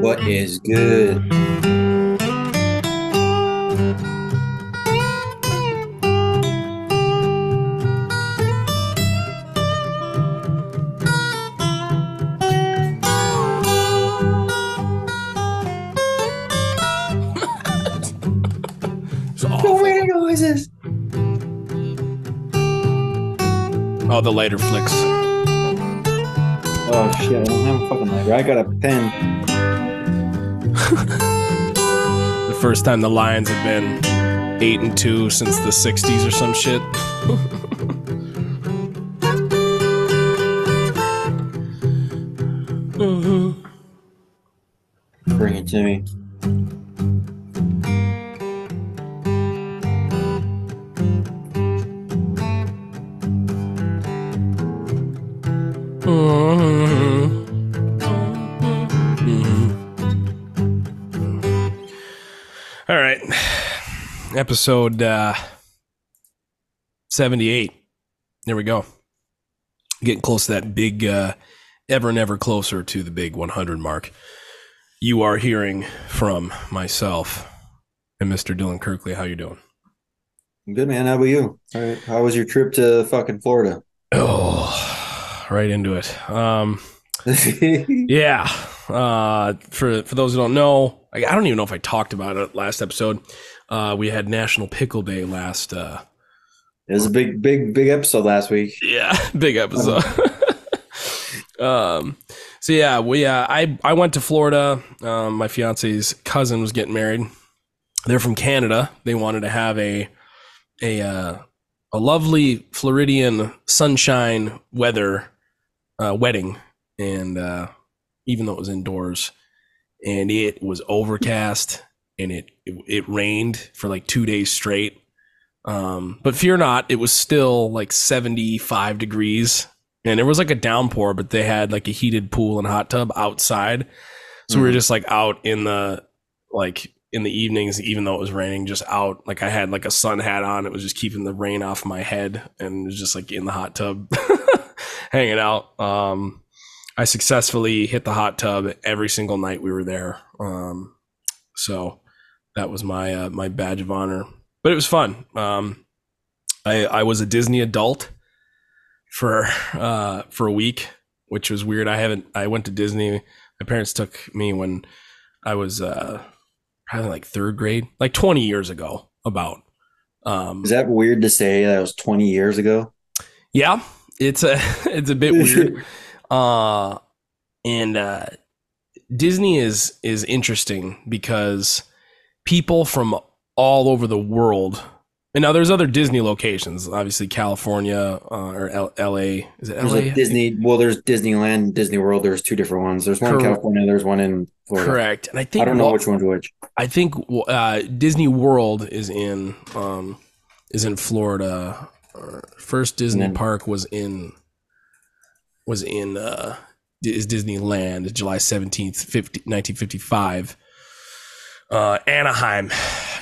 What is good? The lighter flicks. Oh shit! I don't have a fucking lighter. I got a pen. The first time the Lions have been eight and two since the '60s or some shit. mm-hmm. Bring it to me. Episode uh, seventy-eight. There we go. Getting close to that big, uh, ever and ever closer to the big 100 mark. You are hearing from myself and Mr. Dylan Kirkley. How you doing? Good man. How about you? All right. How was your trip to fucking Florida? Oh, right into it. Um, yeah. Uh, for for those who don't know, I, I don't even know if I talked about it last episode. Uh, we had National Pickle Day last. Uh, It was a big, big, big episode last week. yeah, big episode. um, so yeah, we uh, I I went to Florida. Um, my fiance's cousin was getting married. They're from Canada. They wanted to have a a uh, a lovely Floridian sunshine weather uh, wedding, and uh, even though it was indoors, and it was overcast and it it, it rained for like two days straight. Um, but fear not, it was still like 75 degrees and it was like a downpour, but they had like a heated pool and hot tub outside. So we were Mhm. just like out in the like in the evenings, even though it was raining, just out. Like I had like a sun hat on. It was just keeping the rain off my head and it was just like in the hot tub hanging out. Um, I successfully hit the hot tub every single night we were there. Um, so that was my uh, my badge of honor. But it was fun. Um, I I was a Disney adult for uh, for a week, which was weird. I haven't. I went to Disney. My parents took me when I was uh, probably like third grade, like twenty years ago. About um, Is that weird to say? That was 20 years ago. yeah, it's a it's a bit weird. uh and uh disney is is interesting because people from all over the world and now there's other disney locations obviously california uh, or L- la is it There's la a Disney. Well, there's Disneyland, Disney World. There's two different ones. There's one in California. There's one in Florida. correct and i think I don't know wa- which one's which. I think uh, Disney World is in um, is in Florida. First Disney then- park was in was in uh, is Disneyland, July seventeenth, 1955. Uh, Anaheim,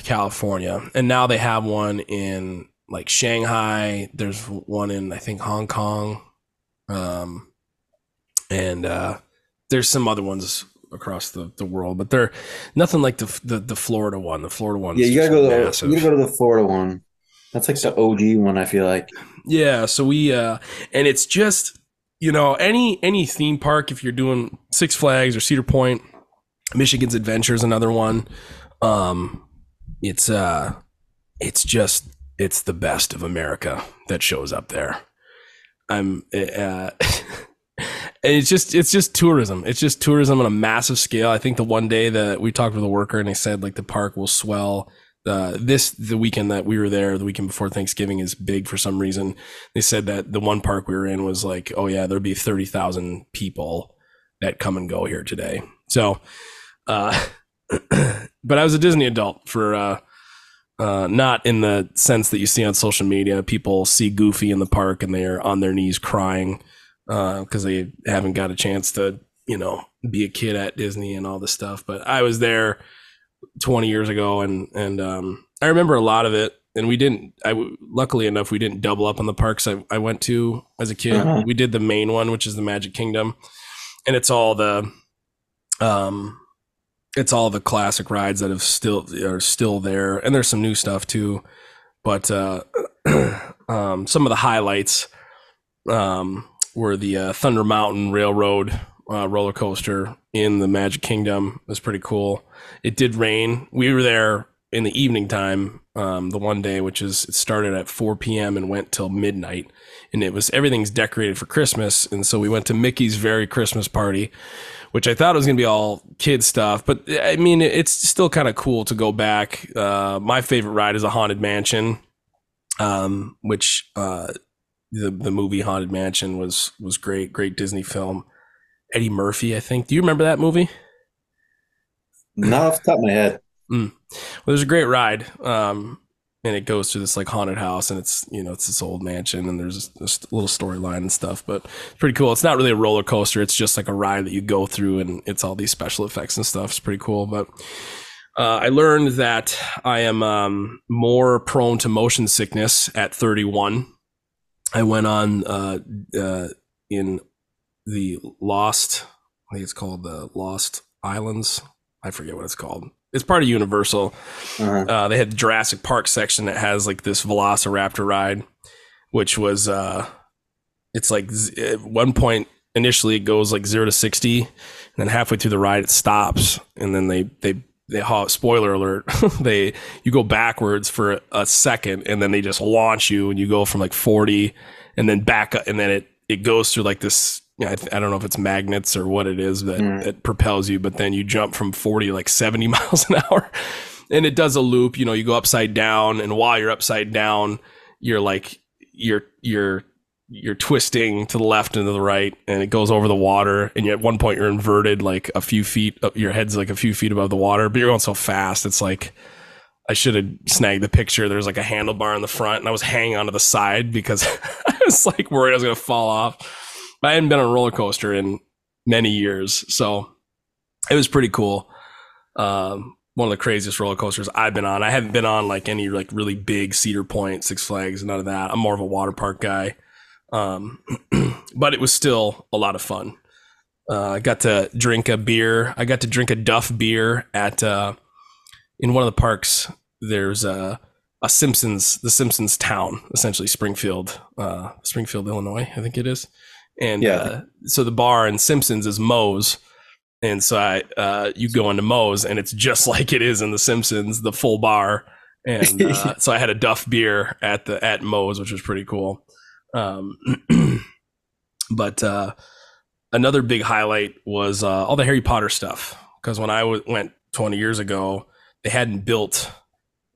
California, and now they have one in like Shanghai. There's one in I think Hong Kong, um, and uh, there's some other ones across the, the world, but they're nothing like the the, the Florida one. The Florida one, Yeah, you gotta go. To, massive. you gotta go to the Florida one. That's like the OG one. I feel like. Yeah, so we uh and it's just you know, any any theme park if you're doing Six Flags or Cedar Point, Michigan's Adventure is another one. Um it's uh it's just it's the best of America that shows up there. I'm uh and it's just it's just tourism. It's just tourism on a massive scale. I think the one day that we talked with a worker and they said like the park will swell uh, this the weekend that we were there, the weekend before Thanksgiving is big for some reason. They said that the one park we were in was like, oh yeah, there'll be thirty thousand people that come and go here today. So, uh, but I was a Disney adult for uh, uh, not in the sense that you see on social media. People see Goofy in the park and they're on their knees crying because they haven't got a chance to, you know, be a kid at Disney and all this stuff. But I was there 20 years ago and and um, I remember a lot of it and we didn't. I luckily enough we didn't double up on the parks I, I went to as a kid. Uh-huh. We did the main one, which is the Magic Kingdom, and it's all the, um, it's all the classic rides that have still are still there, and there's some new stuff too. But uh, um, some of the highlights um, were the uh, Thunder Mountain Railroad uh, roller coaster in the Magic Kingdom. It was pretty cool. It did rain. We were there in the evening time um, the one day, which is it started at 4 p.m. and went till midnight, and it was everything's decorated for Christmas, and so we went to Mickey's very Christmas party. Which I thought was gonna be all kid stuff, but I mean it's still kind of cool to go back. Uh, my favorite ride is a haunted mansion, um, which uh, the the movie Haunted Mansion was was great, great Disney film. Eddie Murphy, I think. Do you remember that movie? Not off the top of my head. Well, there's a great ride, um, and it goes to this like haunted house, and it's you know it's this old mansion, and there's this little storyline and stuff, but it's pretty cool. It's not really a roller coaster; it's just like a ride that you go through, and it's all these special effects and stuff. It's pretty cool, but. Uh, I learned that I am um, more prone to motion sickness at 31. I went on uh, uh, in the Lost, I think it's called the Lost Islands. I forget what it's called. It's part of Universal. Uh-huh. Uh, they had the Jurassic Park section that has like this Velociraptor ride, which was uh, it's like z- at one point initially it goes like zero to sixty, and then halfway through the ride it stops, and then they they they ha- spoiler alert they you go backwards for a second, and then they just launch you, and you go from like forty, and then back up, and then it it goes through like this. Yeah, I, th- I don't know if it's magnets or what it is that, Mm. that propels you, but then you jump from 40 like 70 miles an hour. And it does a loop you know you go upside down and while you're upside down you're like you're you're you're twisting to the left and to the right and it goes over the water and you, at one point you're inverted like a few feet up your head's like a few feet above the water but you're going so fast it's like i should have snagged the picture. There's like a handlebar in the front and i was hanging onto the side because i was like worried i was going to fall off i hadn't been on a roller coaster in many years so it was pretty cool um, one of the craziest roller coasters I've been on. I haven't been on like any like really big Cedar Point, Six Flags, none of that. I'm more of a water park guy. Um, but it was still a lot of fun. Uh, I got to drink a beer. I got to drink a Duff beer at uh, in one of the parks. There's a a Simpsons, the Simpsons town, essentially Springfield, uh, Springfield, Illinois, I think it is. And Yeah. uh, so the bar in Simpsons is Moe's, and so I, uh, you go into Moe's, and it's just like it is in The Simpsons, the full bar. And uh, so I had a Duff beer at the at Moe's, which was pretty cool. Um, but uh, another big highlight was uh, all the Harry Potter stuff because when I w- went 20 years ago, they hadn't built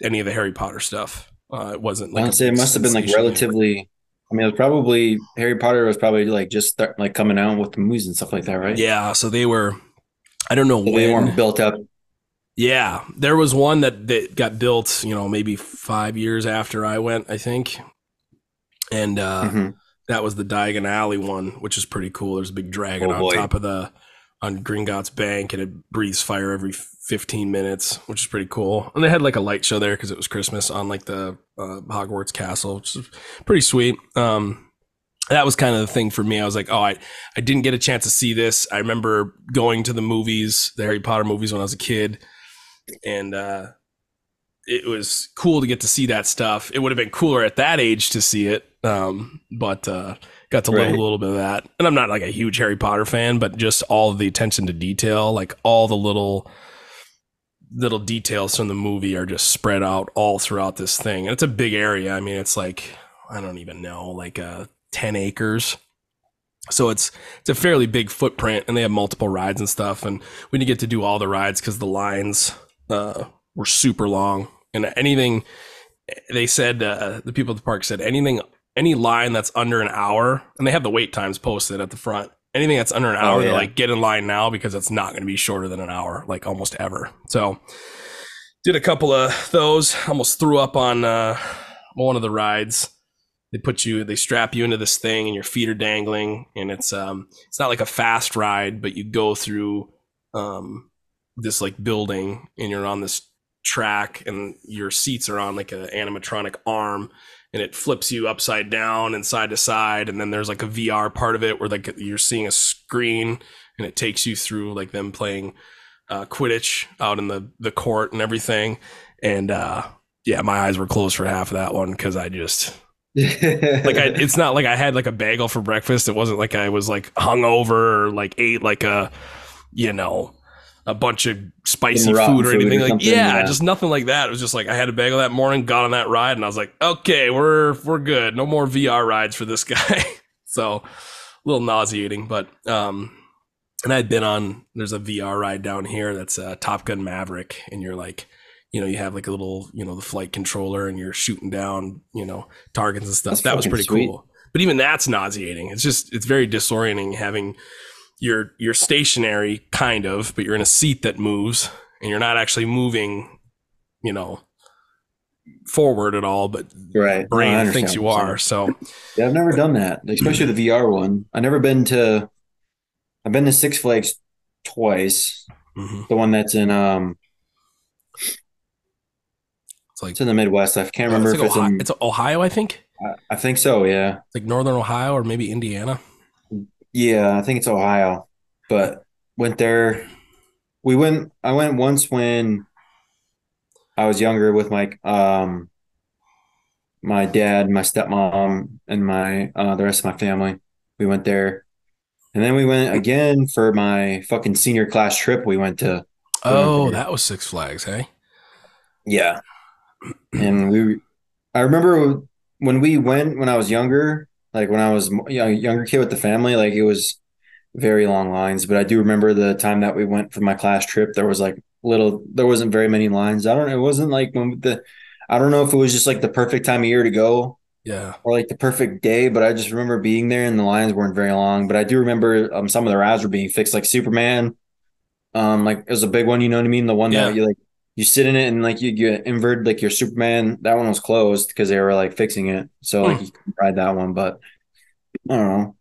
any of the Harry Potter stuff. Uh, it wasn't like I a would say it must have been like relatively. I mean, it was probably Harry Potter was probably like just start, like coming out with the movies and stuff like that, right? Yeah, so they were. I don't know So when. they weren't built up. Yeah, there was one that, that got built, you know, maybe five years after I went, I think. And uh, Mhm. that was the Diagon Alley one, which is pretty cool. There's a big dragon Oh, on boy. top of the on Gringotts Bank, and it breathes fire every 15 minutes, which is pretty cool. And they had like a light show there because it was Christmas on like the uh, Hogwarts Castle, which is pretty sweet. Um, that was kind of the thing for me. I was like, oh, I, I didn't get a chance to see this. I remember going to the movies, the Harry Potter movies when I was a kid, and uh, it was cool to get to see that stuff. It would have been cooler at that age to see it, um, but uh, got to Right. a little bit of that. And I'm not like a huge Harry Potter fan, but just all the attention to detail, like all the little little details from the movie are just spread out all throughout this thing. And it's a big area. I mean, it's like I don't even know, like uh, 10 acres. So it's it's a fairly big footprint, and they have multiple rides and stuff. And we didn't get to do all the rides because the lines uh, were super long. And anything they said, uh, the people at the park said anything, any line that's under an hour, and they have the wait times posted at the front. Anything that's under an Oh, hour, they're like get in line now because it's not going to be shorter than an hour, like almost ever. So did a couple of those. Almost threw up on uh, one of the rides they put you they strap you into this thing and your feet are dangling and it's um it's not like a fast ride but you go through um this like building and you're on this track and your seats are on like an animatronic arm and it flips you upside down and side to side and then there's like a VR part of it where like you're seeing a screen and it takes you through like them playing uh, Quidditch out in the the court and everything and uh yeah my eyes were closed for half of that one because I just like I, it's not like I had like a bagel for breakfast. It wasn't like I was like hungover or like ate like a, you know, a bunch of spicy food or food or anything. like yeah, yeah. just nothing like that. It was just like I had a bagel that morning, got on that ride, and I was like, okay, we're we're good. No more VR rides for this guy. so a little nauseating, but um, and I'd been on. There's a VR ride down here that's uh, Top Gun Maverick, and you're like. You know, you have like a little, you know, the flight controller, and you're shooting down, you know, targets and stuff. That's that was pretty sweet. cool. But even that's nauseating. It's just it's very disorienting having you're you're stationary kind of, but you're in a seat that moves and you're not actually moving, you know, forward at all, but right. No, brain understand thinks you you're. So Yeah, I've never done that, especially the VR one. I've never been to. I've been to Six Flags twice. mhm. The one that's in um, it's like it's in the Midwest. I can't remember it's, if like it's Ohio, in. it's Ohio, I think. I- I think so. Yeah, It's like northern Ohio or maybe Indiana. Yeah. I think it's Ohio. But went there. We went. I went once when I was younger with my um, my dad, my stepmom, and my uh, the rest of my family. We went there, and then we went again for my fucking senior class trip. We went to Oh, that was Six Flags, hey? Yeah. And we, I remember when we went when I was younger, like when I was a younger kid with the family, like it was very long lines. But I do remember the time that we went for my class trip, there was like little, there wasn't very many lines. I don't, it wasn't like when the, I don't know if it was just like the perfect time of year to go Yeah. or like the perfect day, but I just remember being there and the lines weren't very long. But I do remember um, some of the rides were being fixed, like Superman. Um, like it was a big one, you know what I mean? The one Yeah. that you like you sit in it and like you get inverted like your Superman. That one was closed because they were like fixing it, so like Hmm. you can ride that one. But I don't know.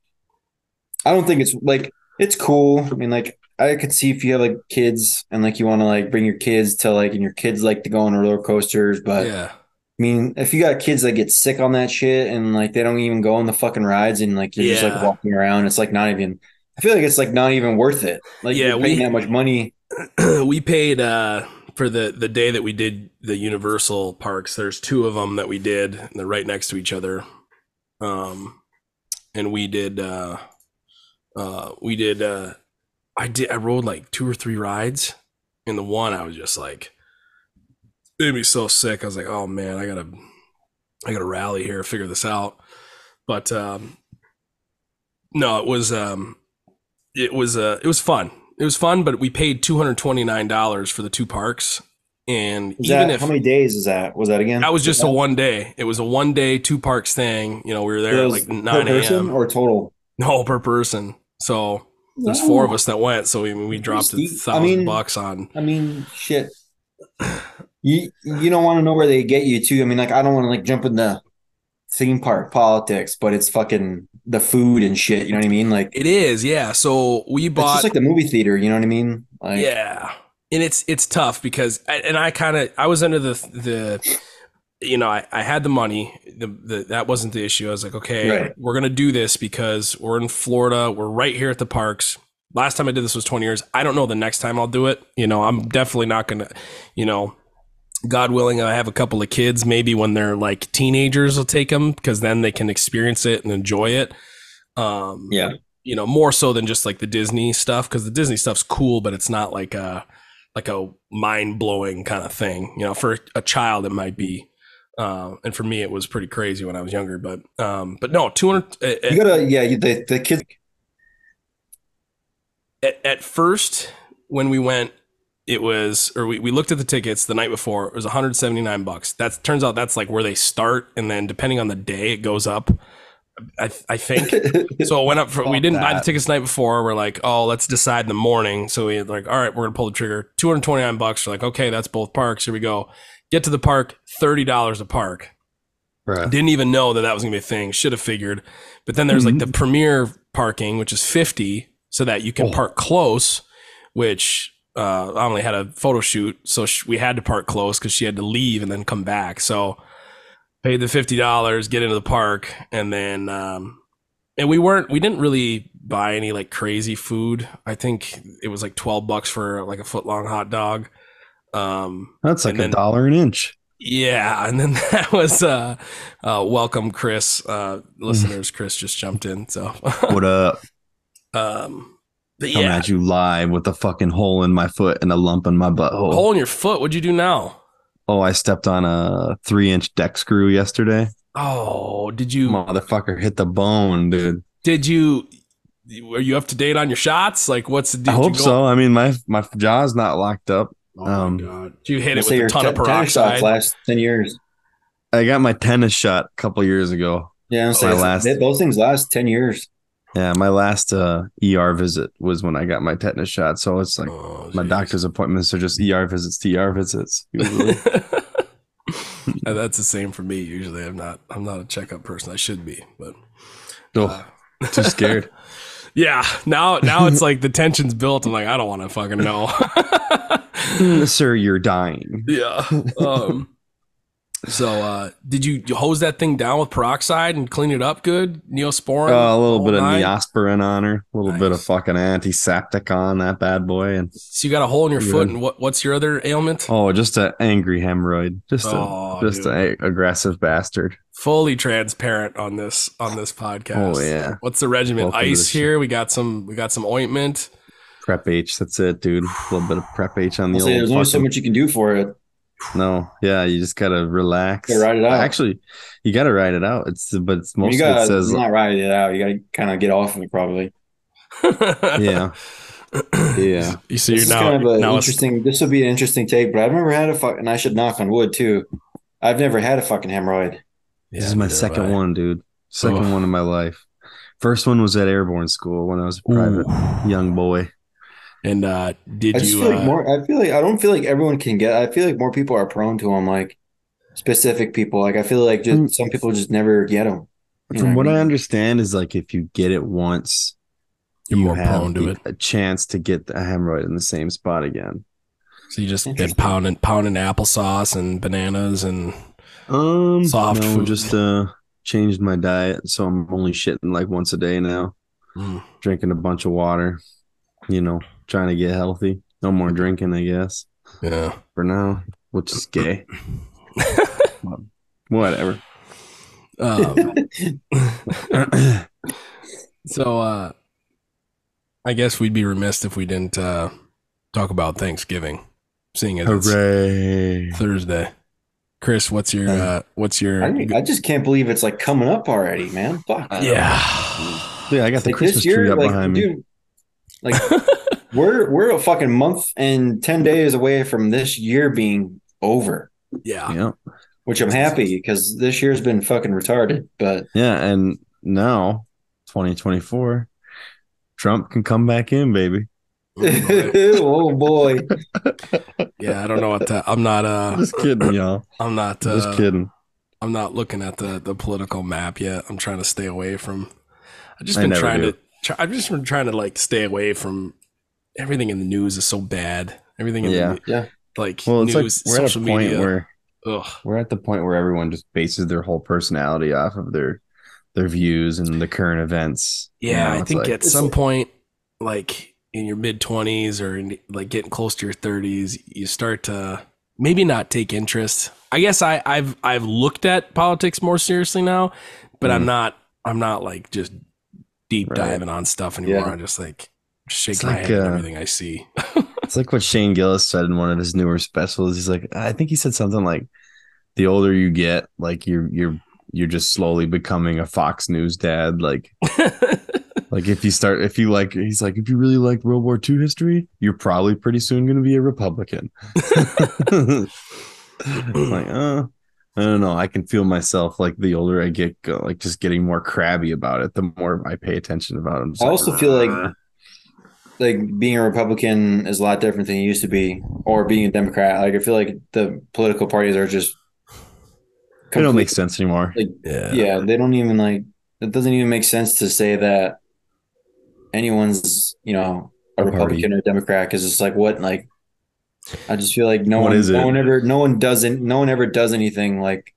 I don't think it's like it's cool. I mean, like I could see if you have like kids and like you want to like bring your kids to like and your kids like to go on roller coasters, but yeah. I mean, if you got kids that get sick on that shit and like they don't even go on the fucking rides and like you're just like walking around, it's like not even. I feel like it's like not even worth it. Like Yeah, we- that much money. we paid uh for the the day that we did the universal parks there's two of them that we did and they're right next to each other. Um and we did uh uh we did uh i did i rode like two or three rides and the one i was just like made me so sick. I was like oh man i gotta i gotta rally here figure this out. But um no it was um it was uh it was fun it was fun but we paid $229 for the two parks and Is even that, if how many days is that? Was that again? that was just a one day it was a one day two parks thing you know we were there at like 9 a.m or total? no per person so there's four of us that went so we, we dropped a steep. I thousand mean- bucks on I mean, shit. You you don't want to know where they get you to. I mean, like I don't want to like jump in the theme park politics, but it's fucking the food and shit. You know what I mean? Like it is yeah so we it's bought just like the movie theater. You know what I mean? Like yeah and it's it's tough because and i kind of i was under the the you know i, I had the money the, the that wasn't the issue i was like okay Right. we're gonna do this because we're in florida we're right here at the parks last time i did this was 20 years i don't know the next time i'll do it you know i'm definitely not gonna you know god willing i have a couple of kids maybe when they're like teenagers will take them because then they can experience it and enjoy it um yeah. you know more so than just like the disney stuff because the disney stuff's cool but it's not like a like a mind-blowing kind of thing you know for a child it might be uh, and for me it was pretty crazy when i was younger but um but no 200 You gotta yeah. You, the the kids. at, at first when we went it was or we, we looked at the tickets the night before it was 179 bucks. That turns out that's like where they start and then depending on the day it goes up. I, I think. So it went up for we didn't buy the tickets the night before. We're like oh let's decide in the morning. So we like all right we're gonna pull the trigger. 229 bucks. We're like okay that's both parks. Here we go. Get to the park $30 a park. Right. didn't even know that that was gonna be a thing. Should have figured. But then there's like the premier parking which is 50 so that you can Oh. park close which uh, Amelie had a photo shoot, so sh we had to park close because she had to leave and then come back. So paid the fifty dollars, get into the park, and then um, and we weren't we didn't really buy any like crazy food. I think it was like twelve bucks for like a foot long hot dog. Um, That's like a then- dollar an inch. yeah, and then that was uh, uh, welcome, Chris. Uh, listeners, Chris just jumped in, so What up? um, but Coming yeah, at you live with a fucking hole in my foot and a lump in my butthole. hole in your foot. What'd you do now? Oh, I stepped on a three inch deck screw yesterday. Oh, did you Motherfucker hit the bone, dude. did you were you up to date on your shots? Like, what's the? Did I hope go- so. I mean, my my jaw's not locked up. Oh Um, god! Did you hit it with your a ton of te- tennis peroxide? last ten years. I got my tennis shot a couple years ago. Yeah, I'm last- those things last ten years. Yeah, my last uh, ER visit was when I got my tetanus shot. So it's like Oh, my doctor's appointments are just ER visits to ER visits. And that's the same for me. Usually, I'm not. I'm not a checkup person. I should be, but oh, too scared. yeah. Now, now it's like the tension's built. I'm like, I don't want to fucking know. Sir, you're dying. yeah. Um. So, uh, did you you hose that thing down with peroxide and clean it up good? Neosporin. Uh, a little whole bit of nine? Neosporin on her, a little bit of fucking antiseptic on that bad boy, and So you got a hole in your foot, Good. and what? What's your other ailment? oh, just an angry hemorrhoid, just a Oh, just an aggressive bastard. Fully transparent on this on this podcast. Oh, yeah. What's the regimen? Welcome Ice the here. We got some. We got some ointment. Prep H, that's it, dude. A little bit of Prep H on the I'll say old. there's only so much you can do for it. No, yeah, you just gotta relax. Gotta ride it out. Actually, you gotta ride it out. It's but it's you most of gotta it says not ride it out. You gotta kind of get off of it probably. yeah, yeah. You see, this you're is now, kind of an now it's- interesting. This would be an interesting take, but I've never had a fuck, and I should knock on wood too. I've never had a fucking hemorrhoid. This is my second have I. one, dude. Second Ugh. one in my life. First one was at airborne school when I was a private Ooh. young boy. And uh, did I you? feel like uh, more. I feel like I don't feel like everyone can get. I feel like more people are prone to them. Like specific people. Like I feel like just Mm. some people just never get them. From what I understand is like if you get it once, You're you more have prone to it. a chance to get a hemorrhoid in the same spot again. So you just been pounding pounding applesauce and bananas and Um, Soft no, food. just uh changed my diet, so I'm only shitting like once a day now. Mm. Drinking a bunch of water, you know, trying to get healthy. No more drinking, I guess, yeah. for now, which is gay. Whatever. Um, so uh, I guess we'd be remiss if we didn't uh, talk about Thanksgiving, seeing as it's Thursday. Chris, what's your uh, what's your I, I just can't believe it's like coming up already, man. Fuck. yeah? Yeah, I got the Like Christmas this year, tree up like, behind me. dude, like we're we're a fucking month and ten days away from this year being over, yeah. Yeah, which I'm happy because this year's been fucking retarded. But yeah, and now 2024, Trump can come back in, baby. oh boy, Yeah, I don't know what that. I'm not. Uh, Just kidding, y'all. I'm not. Uh, Just kidding. I'm not looking at the the political map yet. I'm trying to stay away from. I've just I been trying do. to. Try, I've just been trying to like stay away from everything in the news is so bad. Everything in Yeah. the Yeah. like Well, it's news, like we're at a point media. where ugh. we're at the point where everyone just bases their whole personality off of their their views and the current events. You Yeah, know, I think like- at some point, like in your mid twenties or in, like getting close to your thirties, you start to maybe not take interest. I guess I, I've I've looked at politics more seriously now, but I'm Mhm. not I'm not like just deep Right. diving on stuff anymore. Yeah. I'm just like shake It's my like, head at uh, everything I see. It's like what Shane Gillis said in one of his newer specials. He's like, I think he said something like, "The older you get, like you're you're you're just slowly becoming a Fox News dad." Like, like if you start, if you like, he's like, if you really like World War II history, you're probably pretty soon going to be a Republican. like, uh, I don't know. I can feel myself like the older I get, like just getting more crabby about it. The more I pay attention about it. I also feel like like being a Republican is a lot different than it used to be, or being a Democrat. Like I feel like the political parties are just it don't make sense anymore. yeah. Yeah, they don't even like. It doesn't even make sense to say that anyone's you know a A party. Republican or Democrat because it's like what like I just feel like no What one, is no it? one ever, no one doesn't, no one ever does anything like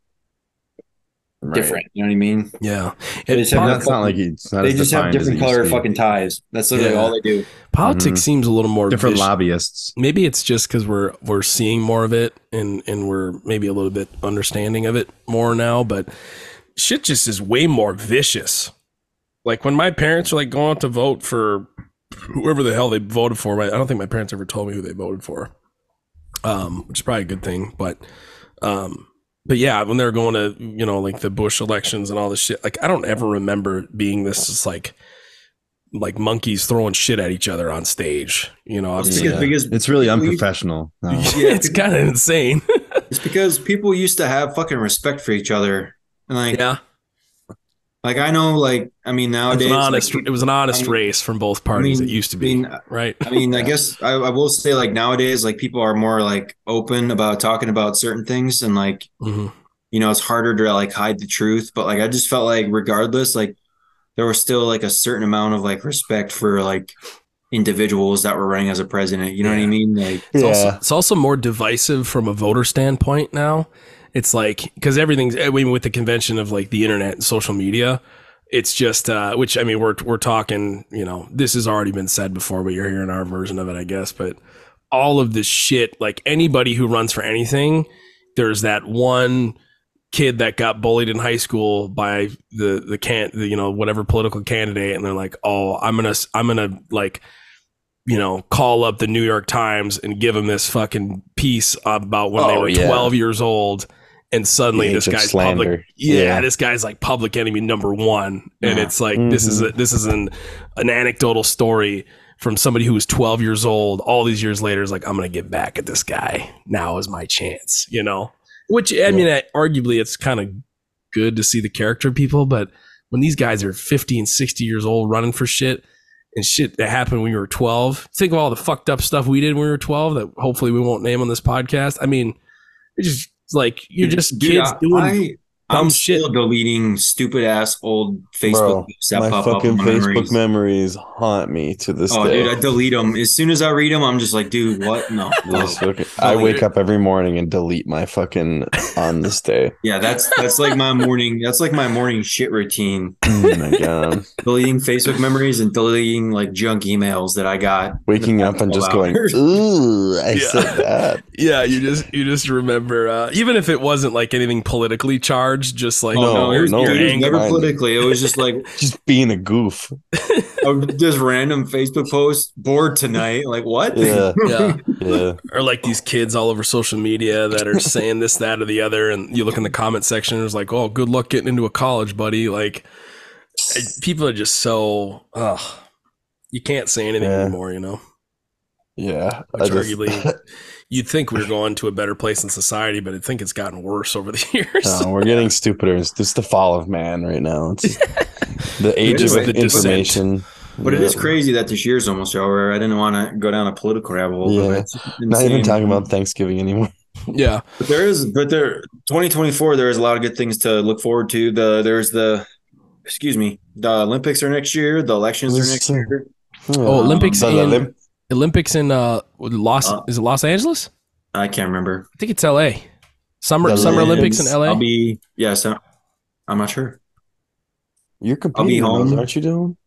Right. different. You know what I mean? Yeah. They And just have And pol- that's not like it's not they just have different color fucking ties. That's literally Yeah. all they do. politics Mhm. seems a little more different vicious. lobbyists. maybe it's just because we're we're seeing more of it and and we're maybe a little bit understanding of it more now but shit just is way more vicious like when my parents are like going out to vote for whoever the hell they voted for i don't think my parents ever told me who they voted for um which is probably a good thing but um but yeah when they're going to you know like the bush elections and all this shit like i don't ever remember being this just like like monkeys throwing shit at each other on stage you know It's obviously because, because It's really unprofessional. No. it's kind of insane. It's because people used to have fucking respect for each other. And like, yeah, like I know, like, I mean, it was nowadays, an honest. like, it was an honest I mean- race from both parties. I mean- it used to I be, mean, right? I mean, I guess I, I will say, like, nowadays, like, people are more like open about talking about certain things, and like, Mhm. you know, it's harder to like hide the truth. But like, I just felt like, regardless, like, there was still like a certain amount of like respect for like individuals that were running as a president. You know what I mean? Like, It's also it's also more divisive from a voter standpoint now. It's like because everything's I mean, with the convention of like the internet and social media. It's just uh, which I mean we're we're talking you know this has already been said before, but you're hearing our version of it, I guess. But all of this shit, like anybody who runs for anything, there's that one kid that got bullied in high school by the the can the, you know whatever political candidate, and they're like, oh, I'm gonna I'm gonna like you know, call up the New York Times and give them this fucking piece about when they Oh, were yeah. 12 years old. And suddenly this guy's slander. public. Yeah, Yeah. this guy's like public enemy number one. And Yeah. it's like, this is, a, this is an, an anecdotal story from somebody who was 12 years old. All these years later is like, I'm going to get back at this guy. Now is my chance, you know? Which, I mean, I- arguably it's kind of good to see the character of people, but when these guys are 50 and 60 years old running for shit, and shit that happened when we were 12. Think of all the fucked up stuff we did when we were 12 that hopefully we won't name on this podcast. I mean, it just like you're just Dude, kids I- doing I'm shit. still deleting stupid ass old Facebook Bro, posts that my pop up fucking in my Facebook memories. memories haunt me to this day. Oh, day. dude, I delete them as soon as I read them. I'm just like, dude, what? No, no. Just fucking- I wake up every morning and delete my fucking on this day. yeah, that's that's like my morning. That's like my morning shit routine. Oh my god. Deleting Facebook memories and deleting like junk emails that I got. Waking up and just 12 going, ooh, I Yeah. said that. Yeah, you just you just remember uh, even if it wasn't like anything politically charged, just like Oh, No, no, it was, no, dude, it was never politically. It was just like Just being a goof. a, just random Facebook post. Bored tonight. Like what? Yeah. yeah. Yeah. Or like these kids all over social media that are saying this, that, or the other, and you look in the comment section, and it's like, "Oh, good luck getting into a college, buddy." Like, people are just so, ugh, you can't say anything Yeah. anymore, you know. Yeah. Which I just- arguably, you'd think we are going to a better place in society, but I think it's gotten worse over the years. No, we're getting stupider. It's just the fall of man right now. It's the age of the descent. information. But it is crazy that this year's almost over. I didn't want to go down a political rabbit hole. Yeah. Not even talking about Thanksgiving anymore. yeah, But there is, but there, 2024, there is a lot of good things to look forward to. The there's the, excuse me, the Olympics are next year. The elections are next year. Oh, oh, Olympics The in Olymp- Olympics in uh Los Uh, is it Los Angeles? I can't remember. I think it's L.A. Summer The Summer Olympics in Olympics. L.A. I'll be yes. I'm, I'm not sure. You're I'll be competing in those, home. aren't you, Dylan?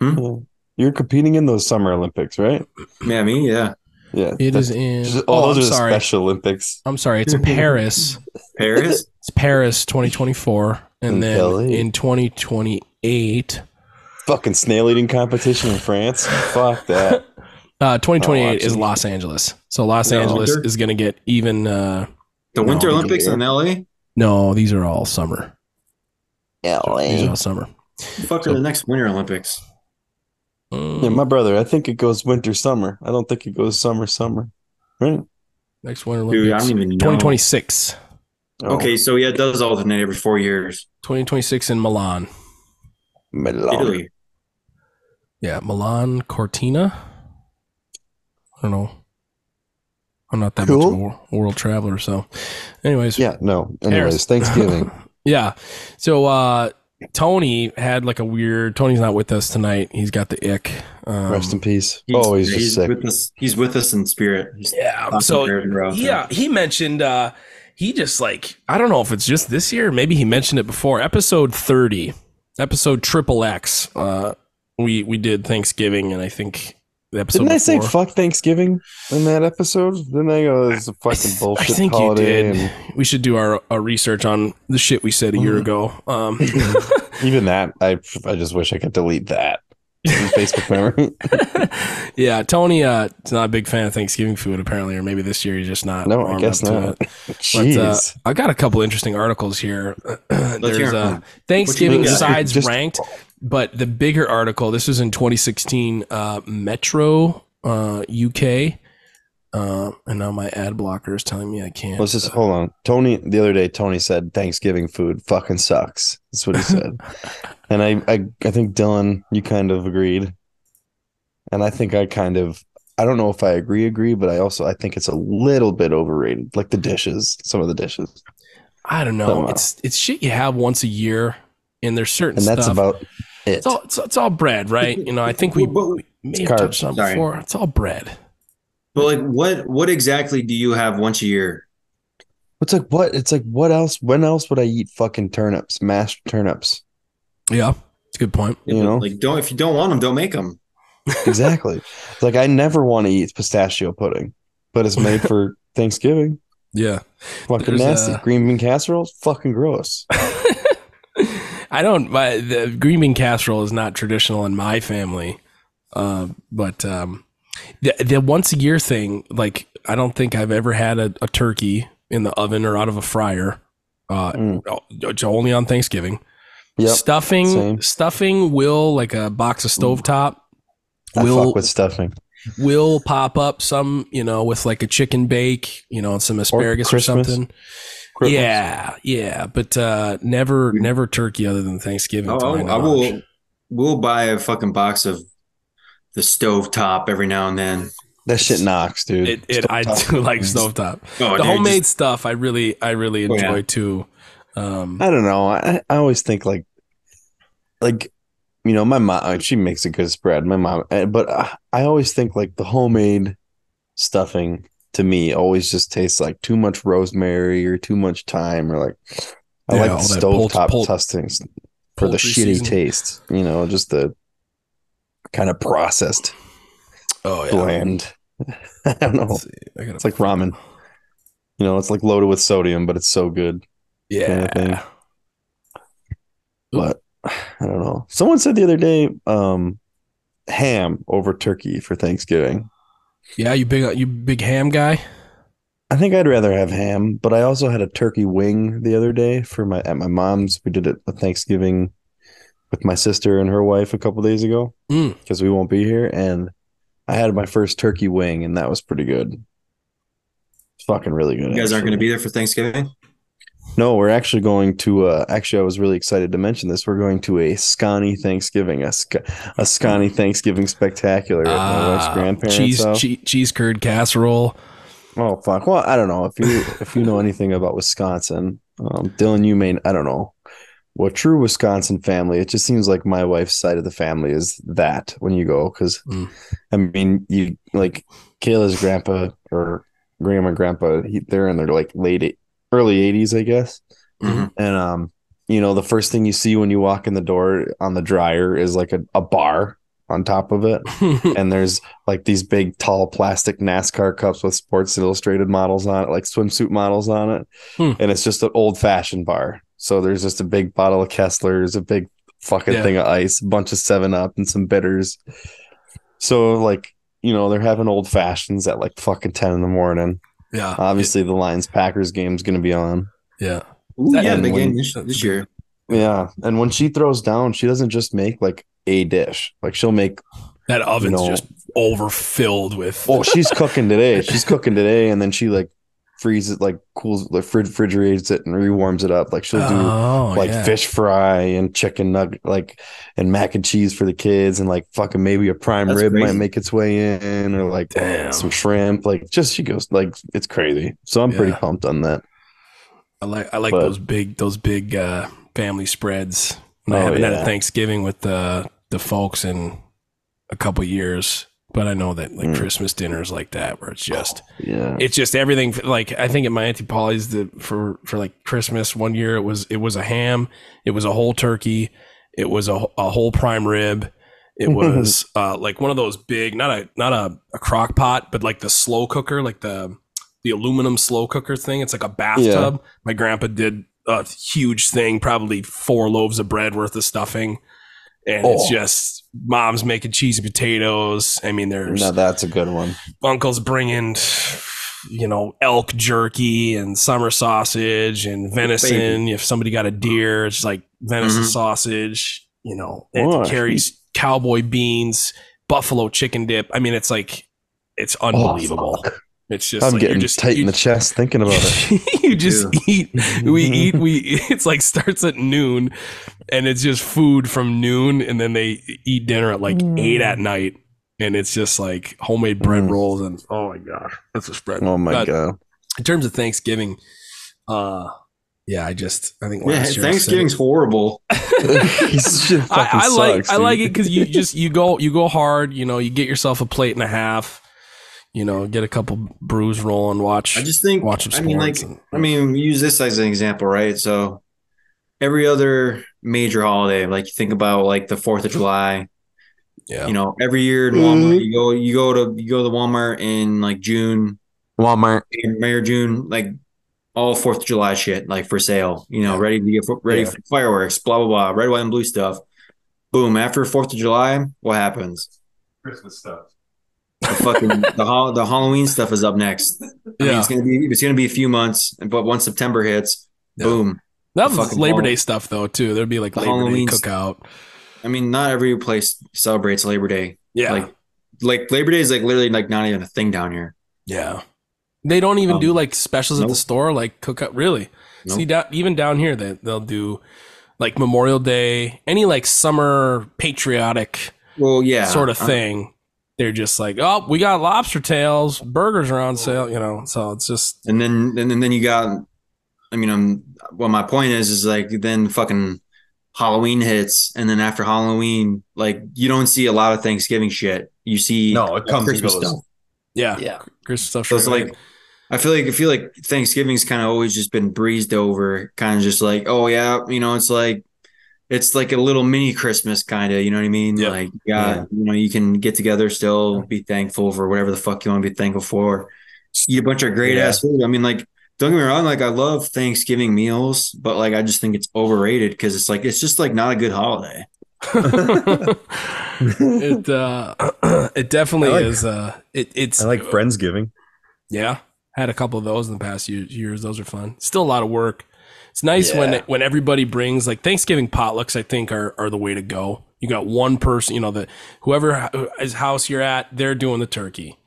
Hmm? Yeah. You're competing in those Summer Olympics, right? Yeah, me. Yeah, Yeah. It That's- is in. just- oh, oh, I'm those are sorry. Special Olympics. I'm sorry. It's in Paris. Paris. It's Paris 2024, and In then LA. in 2028, Fucking snail eating competition in France. Fuck that. uh, 2028 Oh, is Los Angeles. So Los No, Angeles winter? is going to get even. Uh, The Winter No, Olympics in LA. no, these are all summer. LA. These are all summer. The fuck are the next Winter Olympics? Mm, Yeah, my brother. I think it goes winter summer. I don't think it goes summer summer. Right? next Winter Olympics. Dude, I Olympics. don't even know. 2026. Oh, Okay, so yeah, it does alternate every four years. 2026 in Milan. Milan. Italy. Yeah, Milan Cortina. I don't know. I'm not that much of a world traveler, so. Anyways, Yeah. No. Anyways, Paris. Thanksgiving. yeah. So uh Tony had like a weird. Tony's not with us tonight. He's got the ick. Um, Rest in peace. He's, oh, he's just sick. with us. He's with us in spirit. He's yeah. So prepared to grow, so. yeah, he mentioned uh he just like I don't know if it's just this year. Maybe he mentioned it before. Episode thirty, episode triple X. Uh, we we did Thanksgiving, and I think the episode. Didn't I say before- fuck Thanksgiving in that episode? Didn't I go, this is a fucking I bullshit think you did. And We should do our, our research on the shit we said a year Mhm. ago. Um, even that, I I just wish I could delete that Facebook memory. yeah, Tony uh, is not a big fan of Thanksgiving food apparently, or maybe this year he's just not. No, I guess not. it. Jeez. But, uh, I got a couple interesting articles here. There's hear 'em. uh, Thanksgiving got? sides Just- ranked, but the bigger article. This is in 2016. Uh, Metro uh, UK. Uh, and now my ad blocker is telling me I can't. Let's just hold on. Tony, the other day, Tony said Thanksgiving food fucking sucks. That's what he said. and I, I, I think Dylan, you kind of agreed. And I think I kind of, I don't know if I agree, agree, but I also, I think it's a little bit overrated. Like the dishes, some of the dishes. I don't know. Somehow. It's it's shit you have once a year, and there's certain And that's stuff. about it. it's all it's, it's all bread, right? You know, I think we, But- we may have touched on before. It's all bread. But like, what what exactly do you have once a year? It's like, what? It's like, what else? When else would I eat fucking turnips, mashed turnips? Yeah, it's a good point. You know? like don't if you don't want them, don't make them. Exactly. It's like, I never want to eat pistachio pudding, but it's made for Thanksgiving. Yeah. Fucking There's, nasty. uh, Green bean casserole, fucking gross. I don't. My, the green bean casserole is not traditional in my family, uh, but um, the the once a year thing. Like, I don't think I've ever had a, a turkey in the oven or out of a fryer. Uh, Mm. Only on Thanksgiving. Yep. Stuffing, same. stuffing will like a box of stovetop. I Will fuck with stuffing. will pop up some, you know, with like a chicken bake, you know, and some asparagus or, Christmas. something. Christmas. Yeah, yeah, but uh never, never turkey other than Thanksgiving. Oh, I will. We'll buy a fucking box of the stove top every now and then. That shit knocks, dude. It, it, I do like stovetop. Oh, the dude, homemade just- stuff, I really, I really Oh, enjoy yeah. too. Um, I don't know. I, I always think like, like, you know, my mom, she makes a good spread. My mom, eh, but I, I always think like the homemade stuffing to me always just tastes like too much rosemary or too much thyme or like, I Yeah, like all the that poult- stovetop poult- testings for the shitty seasoning. taste, you know, just the kind of processed oh yeah, bland. I don't know. I It's like ramen. You know, it's like loaded with sodium, but it's so good. yeah. kind of thing. But I don't know. Someone said the other day, um, ham over turkey for Thanksgiving. Yeah, you big, you big ham guy. I think I'd rather have ham, but I also had a turkey wing the other day for my at my mom's. We did it at Thanksgiving with my sister and her wife a couple days ago Mm. because we won't be here, and I had my first turkey wing, and that was pretty good. It's fucking really good. You guys aren't going to be there for Thanksgiving. No, we're actually going to. Uh, actually, I was really excited to mention this. We're going to a Scotty Thanksgiving, a, Sc- a Scotty Thanksgiving spectacular at my wife's Ah, grandparents' cheese, house. cheese, cheese curd casserole. Oh fuck! Well, I don't know if you if you know anything about Wisconsin, um, Dylan. You may I don't know. Well, true Wisconsin family. It just seems like my wife's side of the family is that when you go because, Mm. I mean, you like Kayla's grandpa or grandma grandpa. He, they're in their like late eight- early eighties, I guess. Mhm. And um, you know, the first thing you see when you walk in the door on the dryer is like a, a bar on top of it and there's like these big tall plastic NASCAR cups with Sports Illustrated models on it, like swimsuit models on it, Hmm. and it's just an old fashioned bar. So there's just a big bottle of Kessler's, a big fucking Yeah. thing of ice, a bunch of Seven Up, and some bitters. So like you know they're having old fashions at like fucking ten in the morning. yeah, Obviously the Lions Packers game's gonna be on. yeah. Ooh, yeah, and big game this, this year. Yeah, and when she throws down, she doesn't just make like a dish. Like she'll make That oven's know- just overfilled with. Oh, she's cooking today. She's cooking today, and then she like freezes, like cools, like frid- refrigerates it and rewarms it up. Like she'll do oh, like yeah. fish fry and chicken nugget, like and mac and cheese for the kids, and like fucking maybe a prime That's rib might make its way in, or like Damn. some shrimp. Like just she goes like it's crazy. So I'm pretty pumped on that. I like I like but- those big those big uh, family spreads. And I Oh, haven't had yeah. a Thanksgiving with the the folks in a couple years. But I know that like Mm. Christmas dinners like that where it's just Yeah. it's just everything like I think at my auntie Polly's the for for like Christmas one year it was it was a ham, it was a whole turkey, it was a, a whole prime rib, it was uh like one of those big not a not a, a crock pot but like the slow cooker like the the aluminum slow cooker thing. It's like a bathtub. My grandpa did a huge thing, probably four loaves of bread worth of stuffing. And it's Oh. just mom's making cheesy potatoes. I mean, there's No, that's a good one. uncles bringing you know elk jerky and summer sausage and venison if somebody got a deer it's like venison Mhm. sausage you know Oh, it carries cowboy beans buffalo chicken dip i mean it's like it's unbelievable fuck. It's just I'm like, getting you're just tight you, in the chest thinking about it. you just eat we eat we it's like starts at noon and it's just food from noon and then they eat dinner at like eight at night and it's just like homemade bread Mm. rolls and oh my gosh that's a spread Oh my But god. in terms of thanksgiving uh yeah i just i think Yeah, last year I Thanksgiving's horrible. This I, I like sucks, I like it because you just you go you go hard you know you get yourself a plate and a half you know get a couple brews rolling watch I just think. watch some I mean, like, and- I mean, use this as an example, right? So, every other major holiday, like you think about like the Fourth of July. yeah You know, every year in. Walmart, mm-hmm. you go, you go to, you go to Walmart in like June, Walmart. in May or June, like all Fourth of July shit, like for sale. You know, Yeah. ready to get ready Yeah. for fireworks, blah blah blah, red, white, and blue stuff. Boom! After Fourth of July, what happens? Christmas stuff. The fucking the hol- the Halloween stuff is up next. I mean, yeah it's gonna be it's gonna be a few months, but once September hits, Yeah. boom. That was Labor Day stuff though too. There'd be like The Labor Halloween Day cookout. I mean, not every place celebrates Labor Day. Yeah, Like like Labor Day is like literally like not even a thing down here. yeah. They don't even Um, do like specials at the store, like cookout. Really? Nope. See, down, even down here, they they'll do like Memorial Day, any like summer patriotic Well, yeah, sort of thing. They're just like, oh, we got lobster tails, burgers are on oh. sale, you know. So it's just and then and then you got. I mean, I'm. Well, my point is, is like then fucking Halloween hits, and then after Halloween, like you don't see a lot of Thanksgiving shit. You see No, it comes and Christmas stuff. yeah, Yeah. Christmas stuff. So it's right. like I feel like I feel like Thanksgiving's kind of always just been breezed over, kind of just like, oh yeah, you know, it's like it's like a little mini Christmas kind of, you know what I mean? Yeah. Like yeah, Yeah. you know, you can get together still, be thankful for whatever the fuck you want to be thankful for. Eat a bunch of great ass food. I mean, like don't get me wrong, like I love Thanksgiving meals, but like I just think it's overrated because it's like it's just like not a good holiday. it uh it definitely like- is uh it, it's I like Friendsgiving. yeah had a couple of those in the past year, years those are fun still a lot of work it's nice when Yeah. when everybody brings like thanksgiving potlucks i think are, are the way to go you got one person you know the whoever his house you're at they're doing the turkey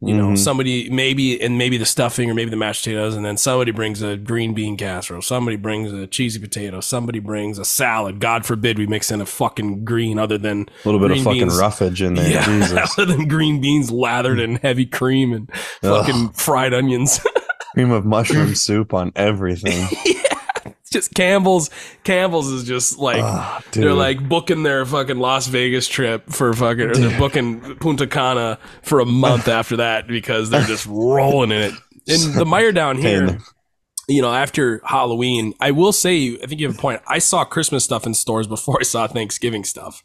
you know Mhm. somebody maybe and maybe the stuffing or maybe the mashed potatoes and then somebody brings a green bean casserole somebody brings a cheesy potato somebody brings a salad god forbid we mix in a fucking green other than A little bit of fucking beans. roughage in there. yeah, Jesus. other than green beans lathered in heavy cream and Ugh. fucking fried onions. Cream of mushroom soup on everything. it's just Campbell's. Campbell's is just like Ah, they're like booking their fucking Las Vegas trip for fucking, or they're booking Punta Cana for a month after that because they're just rolling in it. And the mire down here, Pain. you know, after Halloween, I will say, I think you have a point. I saw Christmas stuff in stores before I saw Thanksgiving stuff.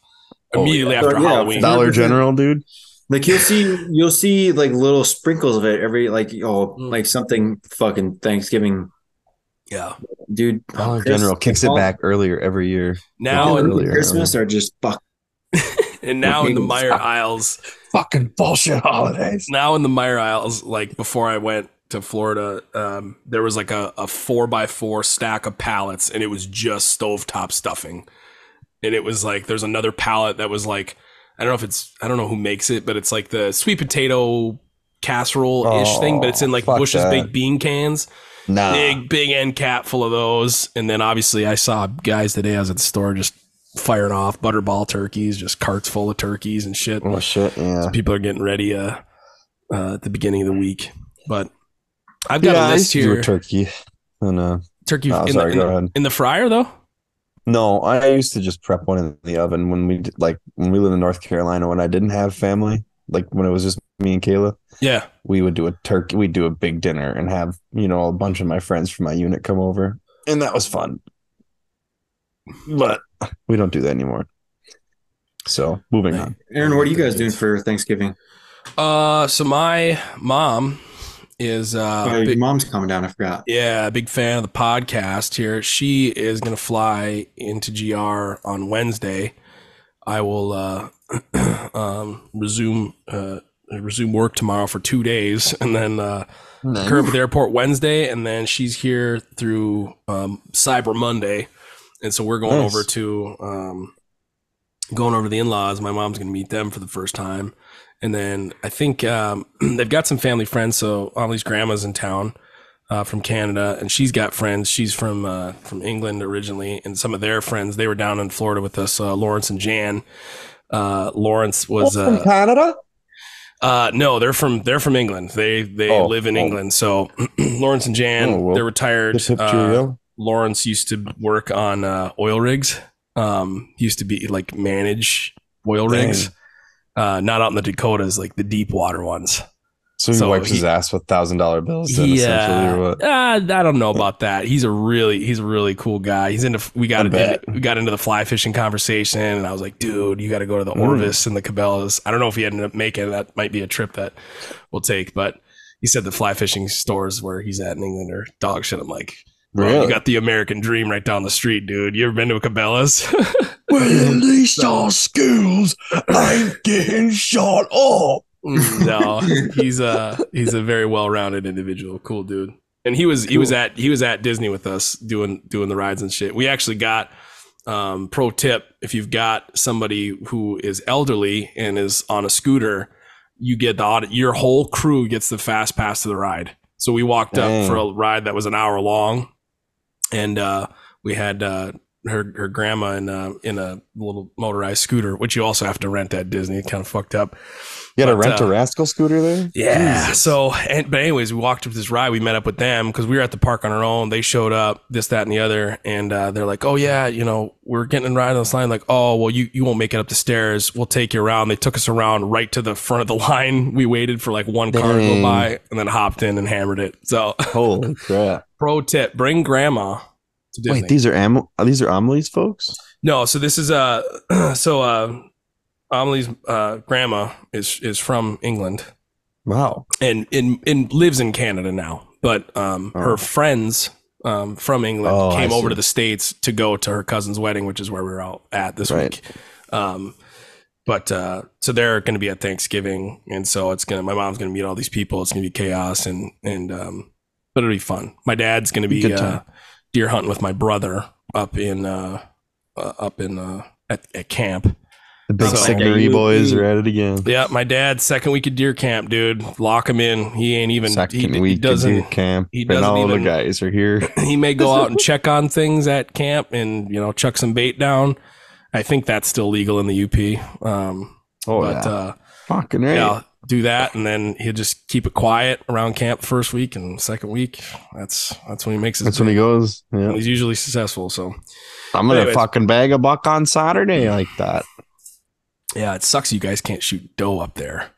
Oh, Immediately yeah. after Yeah, Halloween. Dollar General, dude. Like you'll see, you'll see like little sprinkles of it every like oh Mm. like something fucking Thanksgiving, Yeah. dude. Dollar Chris- General kicks it back earlier every year. Now Yeah, in, earlier. Christmas are just fuck. and now in the Fucking Meijer fuck. aisles, Fucking bullshit holidays. now in the Meijer aisles, like before I went to Florida, um, there was like a, a four by four stack of pallets, and it was just stovetop stuffing. And it was like there's another pallet that was like I don't know if it's I don't know who makes it, but it's like the sweet potato casserole ish Oh, thing, but it's in like fuck Bush's that. baked bean cans, Nah. big big end cap full of those. And then obviously I saw guys today. I was at the store just firing off butterball turkeys, just carts full of turkeys and shit Oh shit, yeah. So people are getting ready uh, uh, at the beginning of the week. But I've got yeah, a list here. a turkey. And uh Turkey Oh, in, sorry, the, in, go the, ahead. in the fryer though. No, I used to just prep one in the oven when we did, like when we lived in North Carolina when I didn't have family, like when it was just me and Kayla. Yeah. We would do a turkey, we'd do a big dinner and have you know a bunch of my friends from my unit come over, and that was fun. But we don't do that anymore. So moving on. Aaron, what are you guys doing for Thanksgiving? Uh, so my mom is uh, oh, big- mom's coming down. I forgot. Yeah, big fan of the podcast here. She is going to fly into GR on Wednesday. I will uh, um, resume uh, resume work tomorrow for two days, and then uh, curb at the airport Wednesday, and then she's here through um, Cyber Monday, and so we're going Nice. over to um, going over to the in laws. My mom's going to meet them for the first time, and then I think um, they've got some family friends. So Ollie's grandma's in town uh, from Canada, and she's got friends. She's from uh, from England originally, and some of their friends they were down in Florida with us. Uh, Lawrence and Jan. Uh, Lawrence was uh, Canada. Uh, no, they're from they're from England. They they Oh, live in oh. England. So Lawrence and Jan, Oh, well, they're retired. Uh. Lawrence used to work on uh, oil rigs. Um, used to be like manage oil rigs. Uh, not out in the Dakotas, like the deep water ones. So he so wipes his ass with thousand dollar bills. Then essentially, Yeah, or what? uh, I don't know about that. He's a really he's a really cool guy. He's into we got into, we got into the fly fishing conversation, and I was like, dude, you got to go to the Mm. Orvis and the Cabela's. I don't know if he ended up making it. that. Might be a trip that we'll take, but he said the fly fishing stores where he's at in England are dog shit. I'm like, Really? you got the American dream right down the street, dude. You ever been to a Cabela's? Well, at least our schools ain't getting shot up. Mm, no, he's a he's a very well rounded individual, cool dude. And he was he was at he was at Disney with us doing doing the rides and shit. We actually got um, pro tip if you've got somebody who is elderly and is on a scooter, you get the audit. Your whole crew gets the fast pass to the ride. So we walked Dang. up for a ride that was an hour long, and uh, we had uh, her her grandma in uh, in a little motorized scooter, which you also have to rent at Disney. Kind of fucked up. You got to rent a uh, rascal scooter there? Yeah. Jesus. So, and, but anyways, we walked up this ride. We met up with them because we were at the park on our own. They showed up, this, that, and the other, and uh, they're like, "Oh yeah, you know, we're getting a ride on this line." Like, "Oh well, you you won't make it up the stairs. We'll take you around." They took us around right to the front of the line. We waited for like one car to go by, and then hopped in and hammered it. So, Holy crap! pro tip: bring grandma. Wait, these are Am- these are Amelie's folks? No, so this is uh so uh Amelie's uh grandma is is from England Wow. and and, and lives in Canada now. But um Oh. her friends um from England Oh, I came over see. to the States to go to her cousin's wedding, which is where we're all at this Right. week. Um but uh so they're gonna be at Thanksgiving and so it's gonna my mom's gonna meet all these people, it's gonna be chaos and and um but it'll be fun. My dad's gonna be uh, deer hunting with my brother up in uh, uh up in uh at, at camp. The big So- Signory boys are at it again. Yeah, my dad's second week of deer camp, dude. Lock him in. He ain't even Second he, he week of doesn't deer camp, he and doesn't all even- the guys are here. he may go out and check on things at camp and you know chuck some bait down. I think that's still legal in the UP. Um, Oh but yeah, uh, fucking right. yeah, do that, and then he'll just keep it quiet around camp first week and second week. That's that's when he makes it. That's when he goes. Yeah, He's usually successful. So I'm gonna Anyways. fucking bag a buck on Saturday like that. Yeah, it sucks you guys can't shoot doe up there.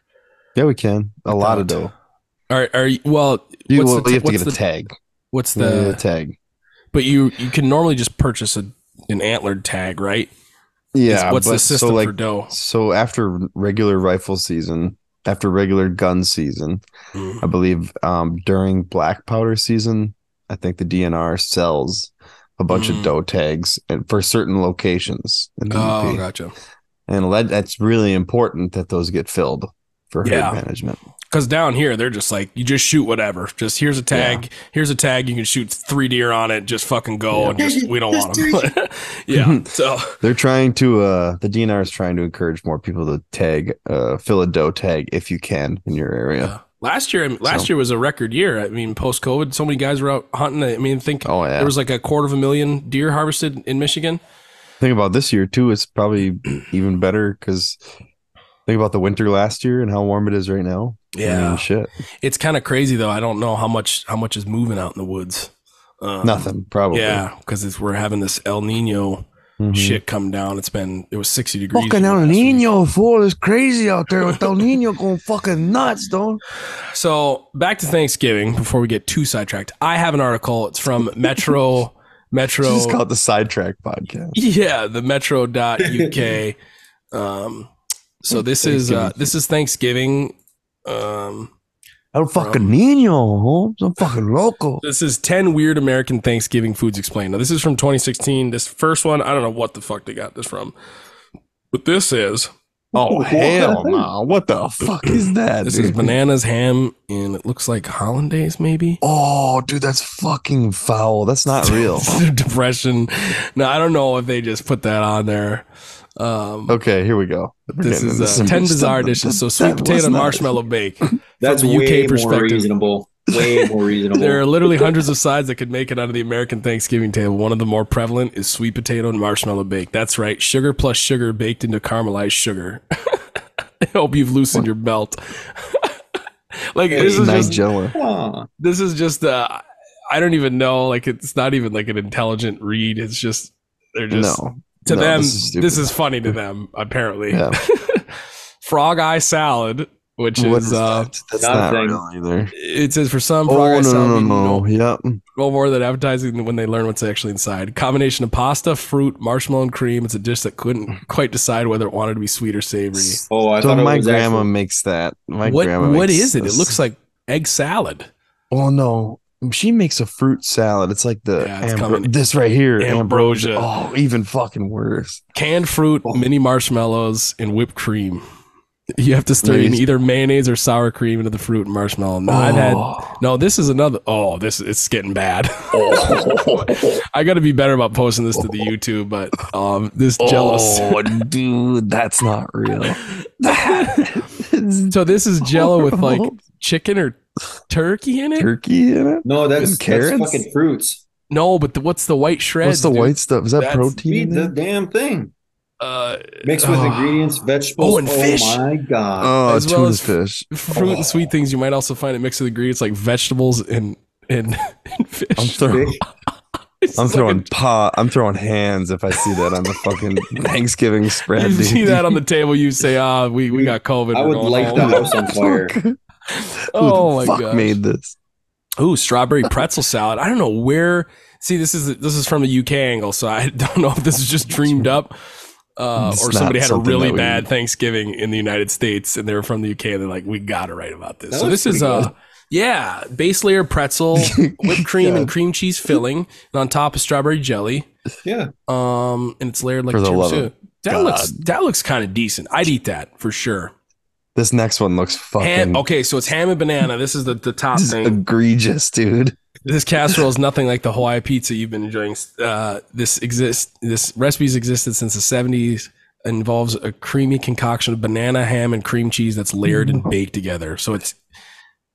Yeah, we can. A lot of Without- dough. Are are you, well? You, the, you have to what's get a the, tag. What's the a tag. But you you can normally just purchase a an antlered tag, right? Yeah, Is- What's but the system so like for doe? so after regular rifle season, after regular gun season, Mm. I believe um, during black powder season, I think the DNR sells a bunch Mm. of doe tags and for certain locations Oh, gotcha. And lead, that's really important that those get filled for herd Yeah. management. Because down here they're just like you just shoot whatever. Just here's a tag. Here's a tag. You can shoot three deer on it. Just fucking go Yeah. and just we don't want them. yeah. So They're trying to uh the DNR is trying to encourage more people to tag uh fill a doe tag if you can in your area. uh, last year, last So- year was a record year. I mean, post COVID, so many guys were out hunting. I mean, think Oh yeah. there was like a quarter of a million deer harvested in Michigan. Think about this year too, it's probably even better because think about the winter last year and how warm it is right now. I mean, shit. it's kind of crazy though. I don't know how much how much is moving out in the woods. Um, Nothing, probably. Yeah, because we're having this El Nino Mhm. shit come down. It's been it was 60 degrees. Fucking El last week. Nino, fool. It's crazy out there with El Nino going fucking nuts, don't? So back to Thanksgiving before we get too sidetracked. I have an article. It's from Metro Metro Just call it the sidetrack podcast. Yeah, the metro.uk. um so this is uh this is Thanksgiving. Um El fucking From- Nino? I'm fucking local. this is 10 weird American Thanksgiving foods explained. Now this is from 2016. This first one, I don't know what the fuck they got this from. But this is Oh hell no! What the fuck is that? this dude? is bananas, ham, and it looks like hollandaise maybe. Oh, dude, that's fucking foul. That's not real. Depression. No, I don't know if they just put that on there. Um okay, here we go. This is into uh, some 10 good bizarre dishes. So sweet potato and marshmallow bake. That's From the way UK more perspective. reasonable. Way more reasonable. There are literally hundreds of sides that could make it onto the American Thanksgiving table. One of the more prevalent is sweet potato and marshmallow bake. That's right, sugar plus sugar baked into caramelized sugar. I hope you've loosened your belt. like this is just Nigella. Aw. this is just uh I don't even know. Like it's not even like an intelligent read. It's just they're just No, to no, them this is this is funny to them apparently. Yeah. Frog eye salad, which What is is uh that? That's Not a not, real either. it says for some frog Oh eye no salad no no no! Yep. no more than advertising when they learn what's actually inside. Combination of pasta, fruit, marshmallow, and cream. It's a dish that couldn't quite decide whether it wanted to be sweet or savory. Oh, I so thought my grandma actually- makes that. My what grandma. what makes is it? It looks like egg salad. Oh no, she makes a fruit salad. It's like the Yeah, it's ambro- this right here, Ambrosia. ambrosia. Oh, even fucking worse. Canned fruit, Oh. mini marshmallows, and whipped cream. You have to stir in either mayonnaise or sour cream into the fruit and marshmallow. No, I've had Oh. no. This is another. Oh, this it's getting bad. I got to be better about posting this to the YouTube, but um, this jealous. Oh, dude, that's not real. So this is Jello with like chicken or turkey in it. turkey in it. No, that's, And that's carrots? fucking fruits. No, but the, what's the white shreds? What's the dude? white stuff? Is that That's- protein? Eat the damn thing. Uh, Mixed with oh, ingredients, vegetables. Oh, and fish. my god. Oh, as well tuna as- fish. fruit Oh. and sweet things. You might also find it mixed with ingredients like vegetables and and, and fish. I'm throwing. Fish. I'm like throwing a- pot. I'm throwing hands if I see that on the fucking Thanksgiving spread. you dude. see that on the table, you say, "Ah, we, we got COVID." I we're would going light the house on fire. Who Oh the my god! gosh. made this? Ooh, strawberry pretzel salad. I don't know where. See, this is this is from the UK angle, so I don't know if this is just dreamed up, uh, or somebody had a really that we- bad Thanksgiving in the United States, and they were from the UK. And they're like, "We got to write about this." That so this is pretty uh, yeah, base layer pretzel, whipped cream and cream cheese filling, and on top is strawberry jelly. Yeah. Um, and it's layered like For the love tiramisu. of That God. looks that looks kind of decent. I'd eat that for sure. This next one looks fucking Ham, okay, so it's ham and banana. This is the, the top this is thing. egregious, dude. This casserole is nothing like the Hawaii pizza you've been enjoying. Uh, this exists. This recipe's existed since the seventies. Involves a creamy concoction of banana, ham, and cream cheese that's layered and baked together. So it's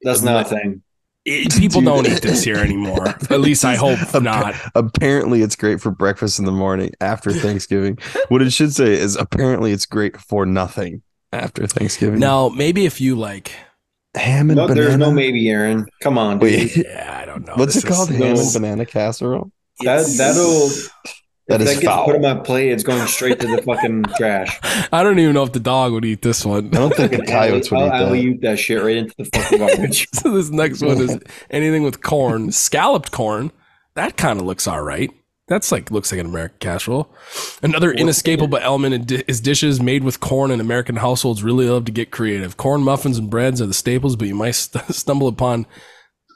That's not a thing. it, people Dude. don't eat this here anymore. At least I hope Appa- not. Apparently, it's great for breakfast in the morning after Thanksgiving. what it should say is apparently it's great for nothing after Thanksgiving. Now, maybe if you like, ham and No, banana. there's no maybe, Aaron. Come on. dude. Wait, yeah, I don't know. what's This it called? is- Ham no. and banana casserole. That it's- that'll That if is that gets foul. put on my plate, it's going straight to the fucking trash. I don't even know if the dog would eat this one. I don't think the coyotes would I'll eat that. alley-oop that shit right into the fucking garbage. so this next one is anything with corn, scalloped corn. That kind of looks all right. That's like looks like an American casserole. Another inescapable element is dishes made with corn. And American households really love to get creative. Corn muffins and breads are the staples, but you might st- stumble upon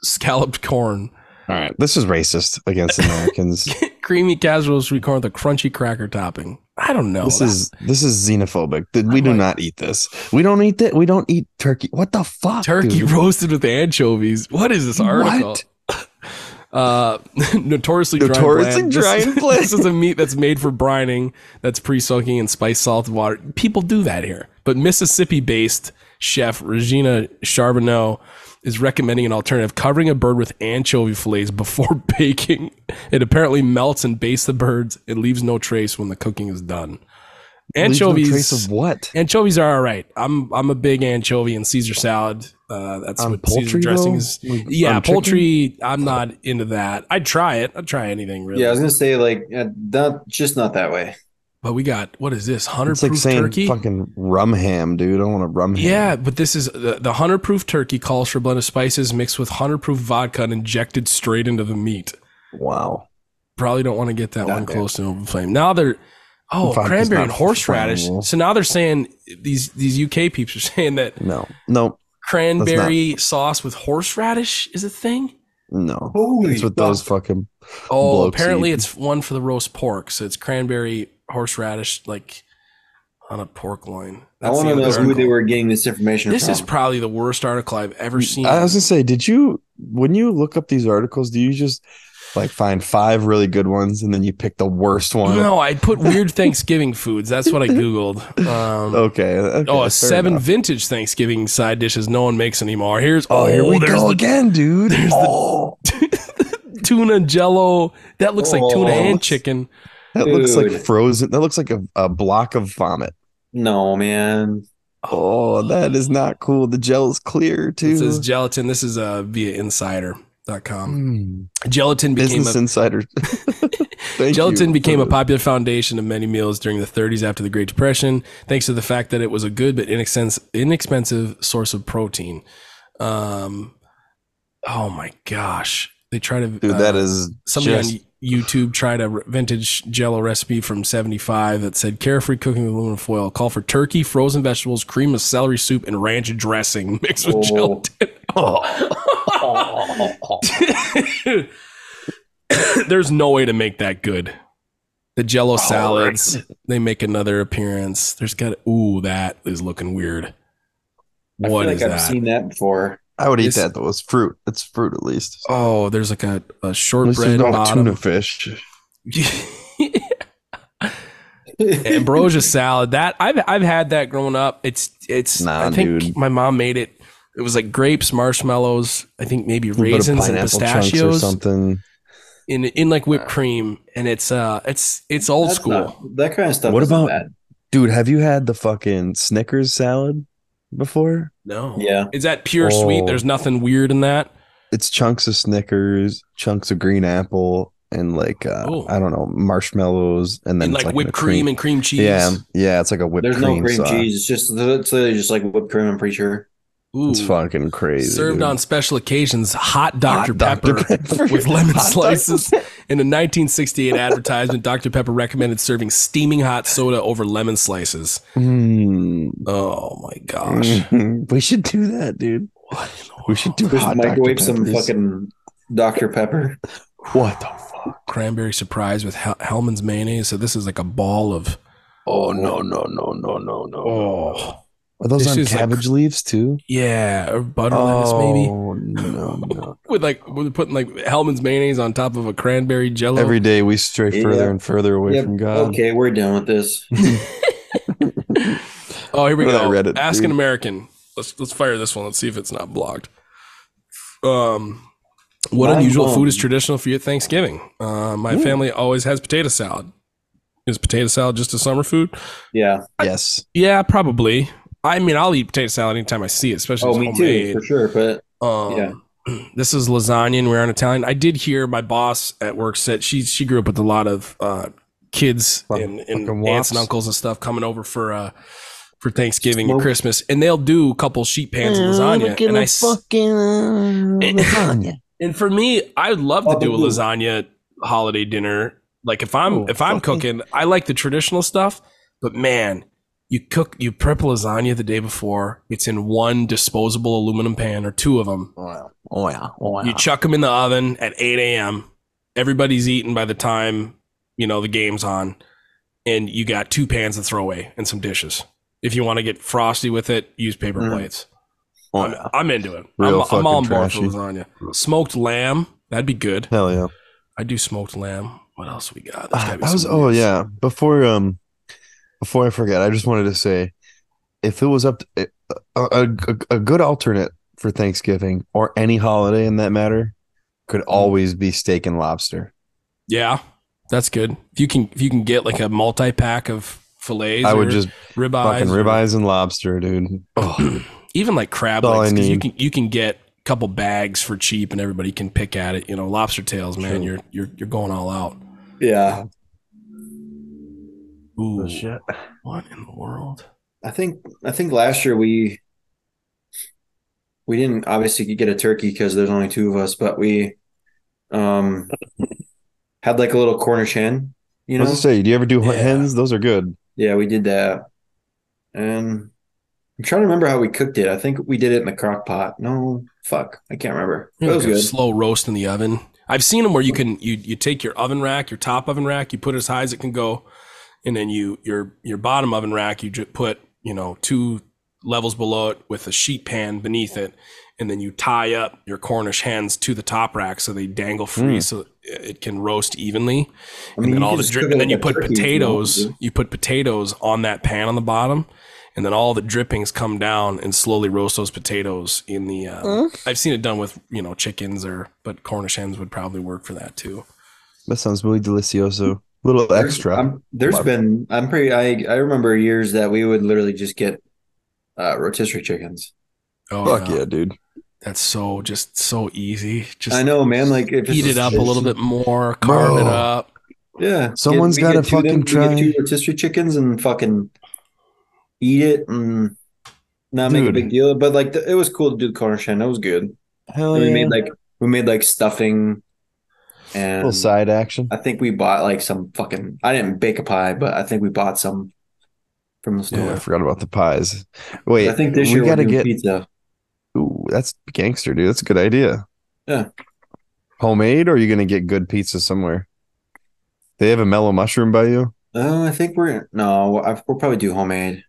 scalloped corn. All right, this is racist against Americans. Creamy casserole sweet corn with a crunchy cracker topping. I don't know. this That- is this is xenophobic. We I'm do like- not eat this. We don't eat that. We don't eat turkey. What the fuck? turkey dude? roasted with anchovies. What is this article? What? Uh, notoriously, Notoriously dry, dry This- and bland. This is a meat that's made for brining, that's pre-soaking in spice, salt, and water. People do that here, but Mississippi-based chef Regina Charbonneau is recommending an alternative: covering a bird with anchovy fillets before baking. It apparently melts and bastes the birds. It leaves no trace when the cooking is done. Leaves no Anchovies. trace of what? Anchovies are all right. I'm I'm a big anchovy and Caesar salad. Uh, that's On what Caesar poultry dressing though? is. Like, Yeah, on chicken? poultry. I'm not into that. I'd try it. I'd try anything really. Yeah, I was gonna say like uh, not just not that way. but we got what is this? Hundred It's like proof saying turkey. fucking rum ham, dude. I don't want a rum ham. Yeah, but this is the, the hundred proof turkey calls for a blend of spices mixed with hundred proof vodka and injected straight into the meat. Wow. Probably don't want to get that Not one bad. close to open flame. Now they're oh Vodka's cranberry and horseradish. flammable. So now they're saying these these UK peeps are saying that No. No. cranberry sauce with horseradish is a thing. No. Holy It's what those fucking Oh, apparently eat. it's one for the roast pork. So it's cranberry horseradish like on a pork loin. I That's want the to know other who they were getting this information This from. is probably the worst article I've ever mm, seen. I was gonna say, did you when you look up these articles, do you just like find five really good ones and then you pick the worst one? No, I put weird Thanksgiving foods. That's what I googled. Um, Okay. okay, oh, a fair seven enough. vintage Thanksgiving side dishes no one makes anymore. Here's Oh, here we go the again, dude. There's oh, the tuna jello. That looks like tuna Oh. and chicken. that looks like frozen. That looks like a, a block of vomit. no man. Oh, that is not cool. The gel is clear too. This is gelatin. This is uh, via insider.com. Mm, Gelatin became Business a Insider. Gelatin you became a popular foundation of many meals during the 30s after the Great Depression, thanks to the fact that it was a good but inexpensive, inexpensive source of protein. Um, oh my gosh, they try to Dude, uh, that is somebody just on YouTube tried a vintage Jello recipe from '75 that said carefree cooking with aluminum foil. Call for turkey, frozen vegetables, cream of celery soup, and ranch dressing mixed with Oh. gelatin. Oh. There's no way to make that good. The Jello oh, salads, they make another appearance. There's got ooh, that is looking weird. I What feel is like I've that? seen that before. I would eat This- that though. It's fruit. It's fruit at least. Oh, there's like a, a At least there's shortbread no bottom. tuna fish. ambrosia salad that I've I've had that growing up. It's it's Nah, I think dude. my mom made it. It was like grapes, marshmallows, I think maybe A bit of raisins and pineapple chunks or pistachios something. in in like whipped cream, and it's uh it's it's old That's school. not- that kind of stuff. What isn't about- bad. Dude, have you had the fucking Snickers salad before? no, Yeah. is that pure sweet? Oh. There's nothing weird in that. It's chunks of Snickers, chunks of green apple, and like uh, Oh. I don't know marshmallows, and then And it's like whipped a cream, and cream cheese. Yeah, yeah, it's like a whipped cream. There's cream. no cream sauce. cheese. It's just it's literally just like whipped cream. I'm pretty sure. Ooh, It's fucking crazy. served dude. on special occasions. Hot Dr Hot Pepper. Pepper with lemon Hot Dr. slices. In a 1968 advertisement, Dr. Pepper recommended serving steaming hot soda over lemon slices. Mm. Oh my gosh. We should do that, dude. What in the We should do world? Just hot microwave Dr. some fucking Dr Pepper. What the fuck? cranberry surprise with Hel- Hellmann's mayonnaise. So this is like a ball of Oh no no no no no no! oh Are those This on is like- cabbage leaves too? yeah, or butter lettuce maybe Oh no no! with like we're putting like Hellmann's mayonnaise on top of a cranberry jello. Every day we stray further Yeah. and further away Yep. from God. Okay, we're done with this. oh, here we What go. read it, Ask dude? an American. Let's let's fire this one. Let's see if it's not blocked. Um, what Mind unusual blown. food is traditional for you at Thanksgiving? Uh, my Ooh. family always has potato salad. Is potato salad just a summer food? Yeah. Yes. Yeah, probably. I mean, I'll eat potato salad anytime I see it, especially Oh, me homemade. too, for sure. But Um, Yeah. This is lasagna, and we're on Italian. I did hear my boss at work said she she grew up with a lot of uh, kids Fuck- and, and fucking aunts and uncles and stuff coming over for uh, for Thanksgiving and Christmas, and they'll do a couple sheet pans of lasagna. And I s- lasagna. and for me, I'd love to Oh, do a lasagna holiday dinner. Like if I'm Oh, if I'm cooking, I like the traditional stuff, but man. You cook, you prep lasagna the day before. It's in one disposable aluminum pan or two of them. Oh yeah. Oh yeah. Oh You chuck them in the oven at 8 a.m. Everybody's eating by the time, you know, the game's on. And you got two pans to throw away and some dishes. If you want to get frosty with it, use paper Mm. plates. Oh I'm, yeah. I'm into it. Real I'm, I'm on fucking board for lasagna. Smoked lamb, that'd be good. Hell yeah. I do smoked lamb. What else we got? Ah, that was oh yeah. Before um before I forget, I just wanted to say if it was up to a, a, a, a good alternate for Thanksgiving or any holiday in that matter could Mm-hmm. always be steak and lobster. Yeah, that's good. If you can, if you can get like a multi pack of fillets. I would or just ribeyes. fucking or- ribeyes and lobster, dude. Oh, even like crab That's legs I 'cause you can you can get a couple bags for cheap and everybody can pick at it. You know, lobster tails, man. True. You're you're you're going all out. Yeah, Ooh, Oh, shit. what in the world? I think I think last year we we didn't obviously get a turkey because there's only two of us, but we um had like a little Cornish hen. You I know, was gonna say, do you ever do Yeah. hens? Those are good. yeah, we did that, and I'm trying to remember how we cooked it. I think we did it in the crock pot. No, fuck, I can't remember. It was like a good. slow roast in the oven. I've seen them where you can you you take your oven rack, your top oven rack, you put it as high as it can go, and then you your your bottom oven rack you just put you know two levels below it with a sheet pan beneath it, and then you tie up your Cornish hens to the top rack so they dangle free, Mm. so it can roast evenly. I and then all could the just drip, and then you put turkey if you potatoes. You put potatoes on that pan on the bottom, and then all the drippings come down and slowly roast those potatoes in the. Um, I've seen it done with you know chickens or, but Cornish hens would probably work for that too. That sounds really delicioso. Little There's- extra. I'm, there's Love it. been I'm pretty I I remember years that we would literally just get uh rotisserie chickens. Oh Fuck yeah. yeah, dude. that's so just so easy. Just I know, man. Like if heat it's- it up a little bit more, carve it up. Yeah, someone's gotta get them- fucking try. get two rotisserie chickens and fucking eat it and not make a big deal. But like the, it was cool to do the Cornish hen. That was good. Hell And yeah. we made like we made like stuffing, and little side action. I think we bought like some fucking. I didn't bake a pie, but I think we bought some from the store. Oh, I forgot about the pies. Wait, I think this we year we gotta are doing get. pizza. Ooh, that's gangster, dude. That's a good idea. Yeah. Homemade, or are you gonna get good pizza somewhere? They have a mellow mushroom by you. Uh, I think we're no. I, we'll probably do homemade.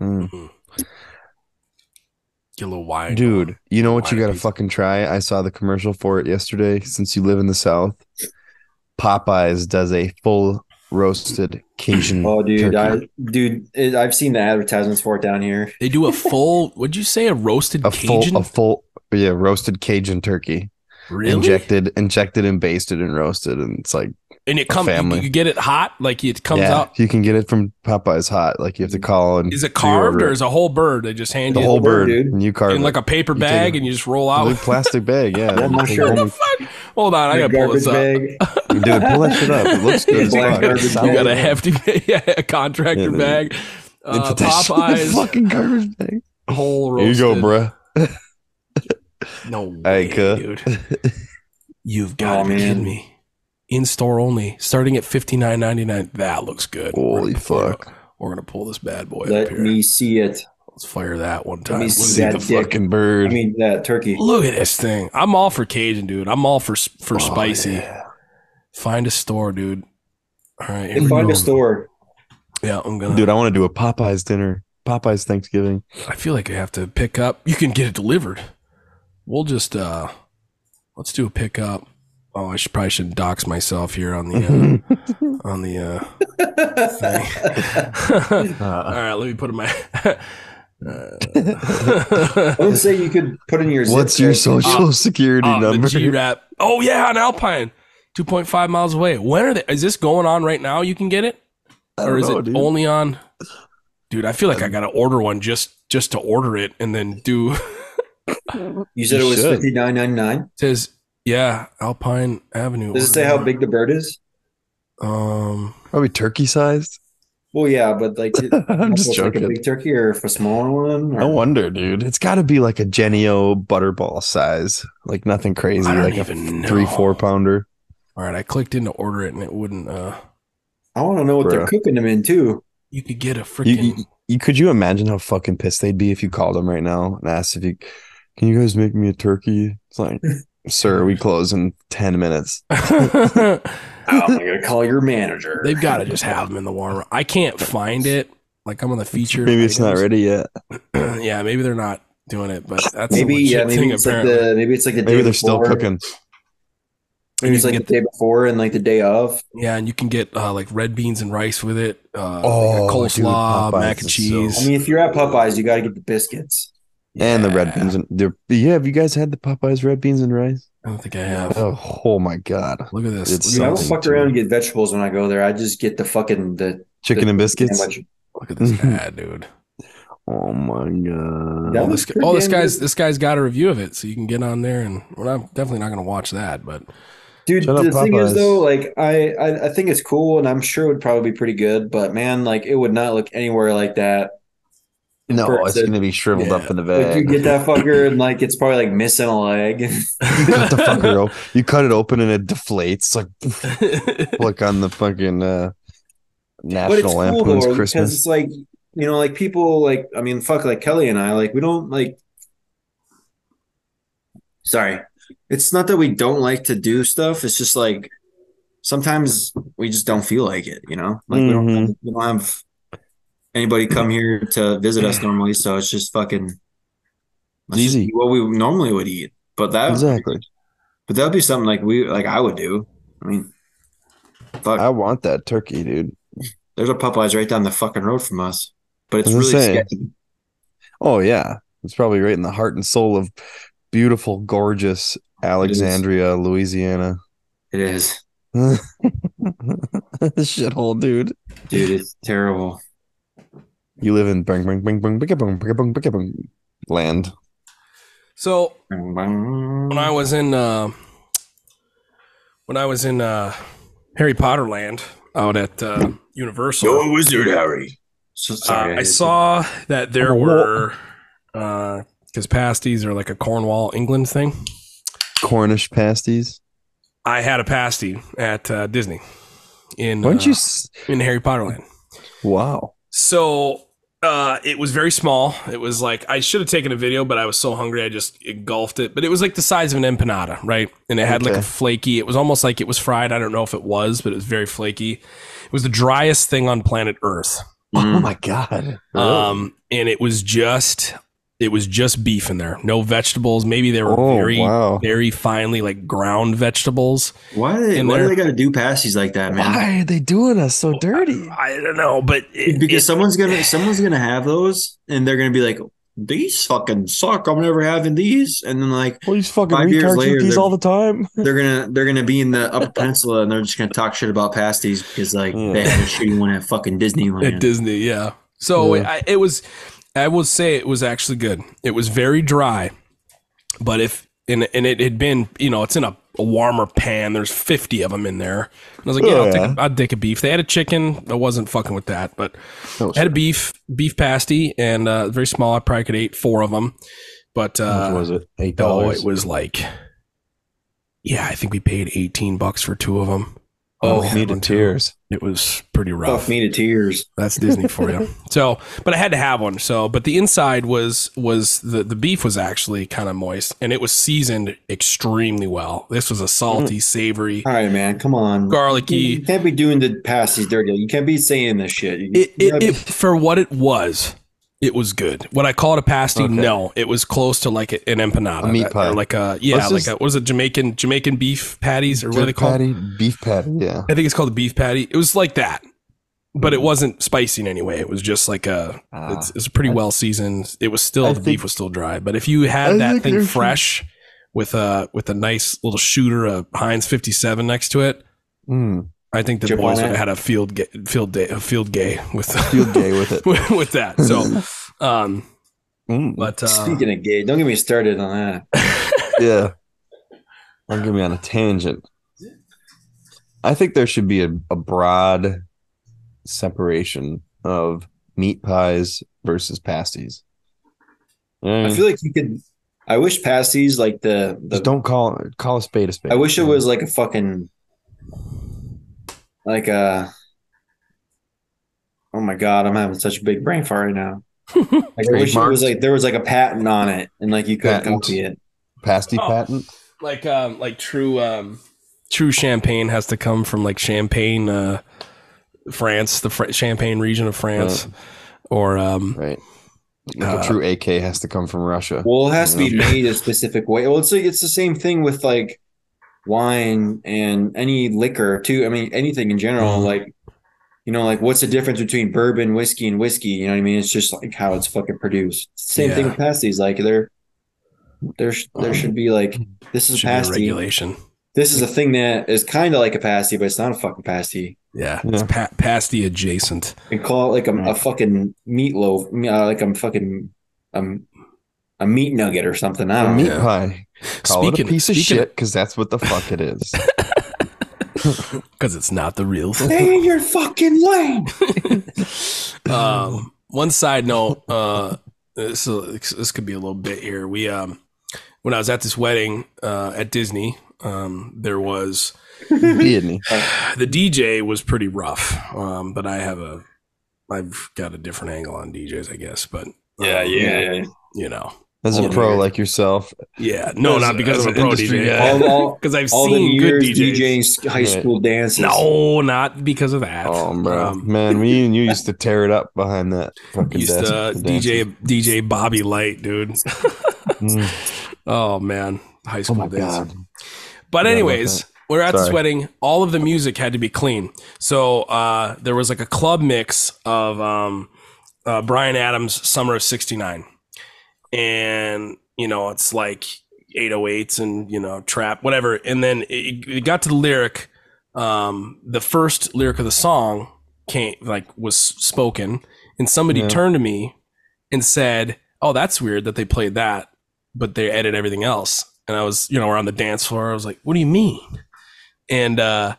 Mm. Get a little wine, Dude, you know what you gotta fucking try? I saw the commercial for it yesterday. Since you live in the South, Popeyes does a full roasted Cajun. Oh, dude, turkey. I dude, it, I've seen the advertisements for it down here. They do a full. would you say a roasted a Cajun? full, a full, yeah, roasted Cajun turkey, really? injected, injected, and basted and roasted, and it's like and it comes. You, family. you get it hot, like it comes yeah, out. you can get it from Popeyes hot. Like you have to call and Is it carved or is it a whole bird? They just hand the you whole bird, bird, and you carve in it. like a paper You bag a- and you just roll a out. big plastic bag. Yeah, Yeah, I'm not sure. What the fuck? Hold on, I gotta pull this garbage up. bag. Dude, pull that shit up. It looks good as Black fuck. You got a sounds- hefty yeah, a contractor Yeah, bag. Uh, put that shit in the Popeyes fucking garbage bag. whole roasted. Here you go, bruh. No Hey, way, cuh. dude. You've got to Oh, be kidding me. In store only, starting at fifty nine ninety nine. That looks good. We're Holy pull- fuck. We're gonna pull this bad boy up Let here. me see it. Let's fire that one time. Let me time. Look see at the dick. fucking bird. I mean that turkey. Look at this thing. I'm all for Cajun, dude. I'm all for for Oh, spicy. yeah. Find a store, dude. All right, here find go. a store. Yeah, I'm gonna. Dude, I want to do a Popeyes dinner. Popeyes Thanksgiving. I feel like I have to pick up. You can get it delivered. We'll just uh let's do a pickup. Oh, I should probably should dox myself here on the uh, on the uh thing. All right, let me put in my I would say you could put in your. What's your code. social security Uh, the number? G Rap. Oh yeah, on Alpine. 2.5 miles away. When are they is this going on right now? You can get it? Or is know, it dude. only on Dude, I feel like I gotta order one just just to order it and then do You said You it was should. fifty nine ninety nine. says yeah, Alpine Avenue. Does it say how big the bird is? Um, Probably turkey sized. Well, yeah, but like, it- I'm just it's like a big turkey or if a smaller one. Or, No wonder, dude. It's got to be like a Genio butterball size, like nothing crazy, I don't like a know. three four pounder. all right, I clicked in to order it and it wouldn't. Uh, I want to know what they're Bruh. cooking them in too. you could get a You, freaking. you, you could you imagine how fucking pissed they'd be if you called them right now and asked if you can you guys make me a turkey? It's like, sir, we close in ten minutes. I'm gonna call your manager. They've got to just have them in the warmer. I can't find it. Like I'm on the feature. Maybe it's not ready yet. yeah, maybe they're not doing it, but that's a maybe legit yeah, maybe thing, it's apparently. like the maybe it's like the Maybe day they're still before. cooking. Maybe it's You like the day before and like the day of. Yeah, and you can get uh, like red beans and rice with it. Uh, Oh, like dude, coleslaw, Popeyes mac and is so- cheese. I mean, if you're at Popeyes, you got to get the biscuits. And the red beans and they're yeah, have you guys had the Popeyes red beans and rice? I don't think I have. Oh, oh my god. Look at this. It's I, mean, I don't fuck around and get vegetables when I go there. I just get the fucking the Chicken the and biscuits. sandwich. Look at this ad, dude. Oh my god. That Oh, this, pretty oh, this guy's good. this guy's got a review of it, so you can get on there and well, I'm definitely not going to watch that, but Dude, Shut up, the thing is though, like I, I I think it's cool and I'm sure it would probably be pretty good, but man, like it would not look anywhere like that. No, it's gonna be shriveled up in the Like you get that fucker and like it's probably like missing a leg. you cut the fucker op- You cut it open and it deflates like like on the fucking uh, National cool Lampoon's though because Christmas. it's like you know, like people like I mean, fuck, like Kelly and I, like we don't like. Sorry, it's not that we don't like to do stuff. It's just like sometimes we just don't feel like it. You know, like we don't Mhm. have, we don't have anybody come here to visit us normally, so it's just fucking just Easy. what we normally would eat. But that Exactly. but that'd be something like we like I would do. I mean, fuck. I want that turkey, dude. There's a Popeyes right down the fucking road from us, but it's really sketchy. Oh yeah, it's probably right in the heart and soul of beautiful, gorgeous Alexandria, Louisiana. It is, Shithole, dude. dude. It's terrible. You live in bing bing bing bing bing bing bing bing bing land. so when I was in uh, when I was in uh, Harry Potter Land out at uh, Universal, wizard, Harry. So uh, sorry, I saw that there I'm were because pasties are like a Cornwall, England thing. Cornish pasties. I had a pasty at uh, Disney in Why don't uh, you? s- in Harry Potter Land. Wow. So uh, it was very small. It was like I should have taken a video, but I was so hungry I just engulfed it. But it was like the size of an empanada, right? And it had like a flaky. It was almost like it was fried. I don't know if it was, but it was very flaky. It was the driest thing on planet Earth. Oh Mm. my god. Um, and it was just it was just beef in there. No vegetables. Maybe they were Oh, very wow. very finely like ground vegetables. Why do they, why do they got to do pasties like that, man? Why are they doing us so dirty? I don't know, but it, Because it- someone's gonna someone's gonna have those, and they're gonna be like, "These fucking suck. I'm never having these." And then like Well, these fucking Five years retards later, eat these all the time. they're gonna they're gonna be in the Upper Peninsula, and they're just gonna talk shit about pasties because like Yeah. they had a shitty one at fucking Disneyland. at Disney, yeah. So Yeah. I, it was, I will say it was actually good. It was very dry, but if and and it had been, you know, it's in a, a warmer pan. There's 50 of them in there. And I was like, yeah, Oh, I'll. Take a, I'll take a beef. They had a chicken. I wasn't fucking with that, but No, I had a beef beef pasty and uh, very small. I probably could eat four of them, but uh, was it? Eight oh, dollars. it was like, yeah, I think we paid 18 bucks for two of them. Oh, me to tears. It was pretty rough. Fuck me to tears. That's Disney for you. So, but I had to have one. So, but the inside was was the the beef was actually kind of moist and it was seasoned extremely well. This was a salty, mm. savory, All right, man. Come on. Garlicky. You can't be doing the pasties dirty. You can't be saying this shit. You, It, you it, gotta it for what it was, it was good. Would I call it a pasty? Okay. No, it was close to like an empanada, A meat That- pie. like a yeah, Let's like just- a what is it? Jamaican Jamaican beef patties or what are they called? patty, beef patty. Yeah. I think it's called a beef patty. It was like that, but Mm. it wasn't spicy in any way. It was just like a. Ah. it's, it's pretty well seasoned. It was still I the think- beef was still dry, but if you had I that thing fresh with a with a nice little shooter, a Heinz fifty seven next to it, Mm, I think the Chip boys on would have had a field ga- field day a field gay with field day with it. with, with that. So, um, Mm, but uh, Speaking of gay, don't get me started on that. yeah. Don't get me on a tangent. I think there should be a, a broad separation of meat pies versus pasties. I Mm, feel like you could. I wish pasties like the the just don't call call a spade a spade. I wish it was like a fucking like uh oh my god, I'm having such a big brain fart right now. Like I wish it was like there was like a patent on it and like you could Patent. copy it. pasty Oh. patent. like um like true um true champagne has to come from like Champagne, uh, France, the Fr- Champagne region of France, or um Right. Like Uh, a true AK has to come from Russia. Well, it has to be made a specific way. Well, it's like it's the same thing with like wine and any liquor too. I mean, anything in general. Mhm. Like, you know, like what's the difference between bourbon, whiskey, and whiskey? You know what I mean? It's just like how it's fucking produced. Same thing with pasties. Like there, there, sh- there should be like this is should a pasty. regulation. This is a thing that is kind of like a pasty, but it's not a fucking pasty. Yeah, Yeah. it's pa- pasty adjacent. And call it like a, a fucking meatloaf, uh, like I'm fucking um, a meat nugget or something. I don't meat know. Yeah. pie. Call it a piece of shit because that's what the fuck it is. because it's not the real thing. Stay in your fucking lane. um, one side note, uh, this this could be a little bit here. We um, when I was at this wedding uh, at Disney, um, there was Disney. the DJ was pretty rough. Um, but I have a, I've got a different angle on DJs, I guess. But um, yeah. you know, As a Oh, pro man. like yourself, yeah, no, As- not because as I'm a pro industry DJ. guy. All, all, Because I've all the seen good years DJs. DJing high school dances. No, not because of that. oh bro, Um, man, me and you used to tear it up behind that fucking used desk. to uh, DJ. DJ Bobby Light, dude. Mm. oh man, high Oh school my days. god, But about anyways, we're at this wedding. All of the music had to be clean. So uh, there was like a club mix of um, uh, Bryan Adams' "Summer of '69," and you know it's like 808s and you know trap, whatever. And then it, it got to the lyric. Um, the first lyric of the song came like was spoken, and somebody Yeah. turned to me and said, "Oh, that's weird that they played that, but they edit everything else." And I was, you know, we're on the dance floor. I was like, "What do you mean?" And uh,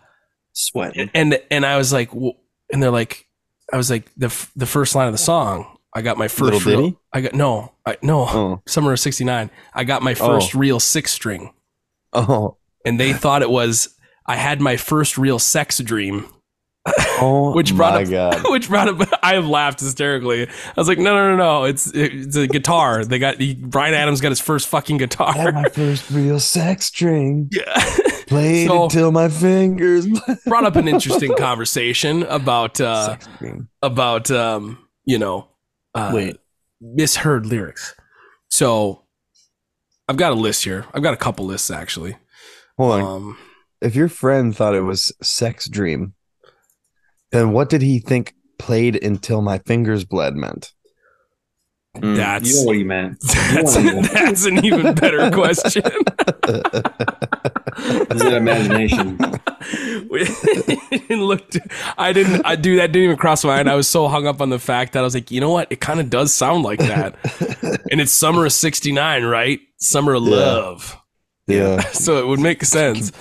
Sweating. and and I was like, well, and they're like, I was like, the f- the first line of the song. I got my first Little real. I got no, I no. oh, Summer of '69. I got my first real six string, oh, and they thought it was. I had my first real sex dream, oh, Which brought my up- god, which brought up. I have laughed hysterically. I was like, no, no, no, no. It's it's a guitar. They got he, Bryan Adams got his first fucking I had guitar. my first real sex string. Yeah. Played So- until my fingers. brought up an interesting conversation about uh, about um, you know uh, Wait. misheard lyrics. So I've got a list here. I've got a couple lists actually. Hold on. Um, if your friend thought it was sex dream, then what did he think played until my fingers bled meant? Mm, That's- you know what he meant. that's You know what that's an even better question. Is it imagination? looked, I didn't. I do that didn't even cross my mind. I was so hung up on the fact that I was like, you know what? It kind of does sound like that. and it's summer of '69, right? Summer of Yeah. love. yeah. so it would make sense.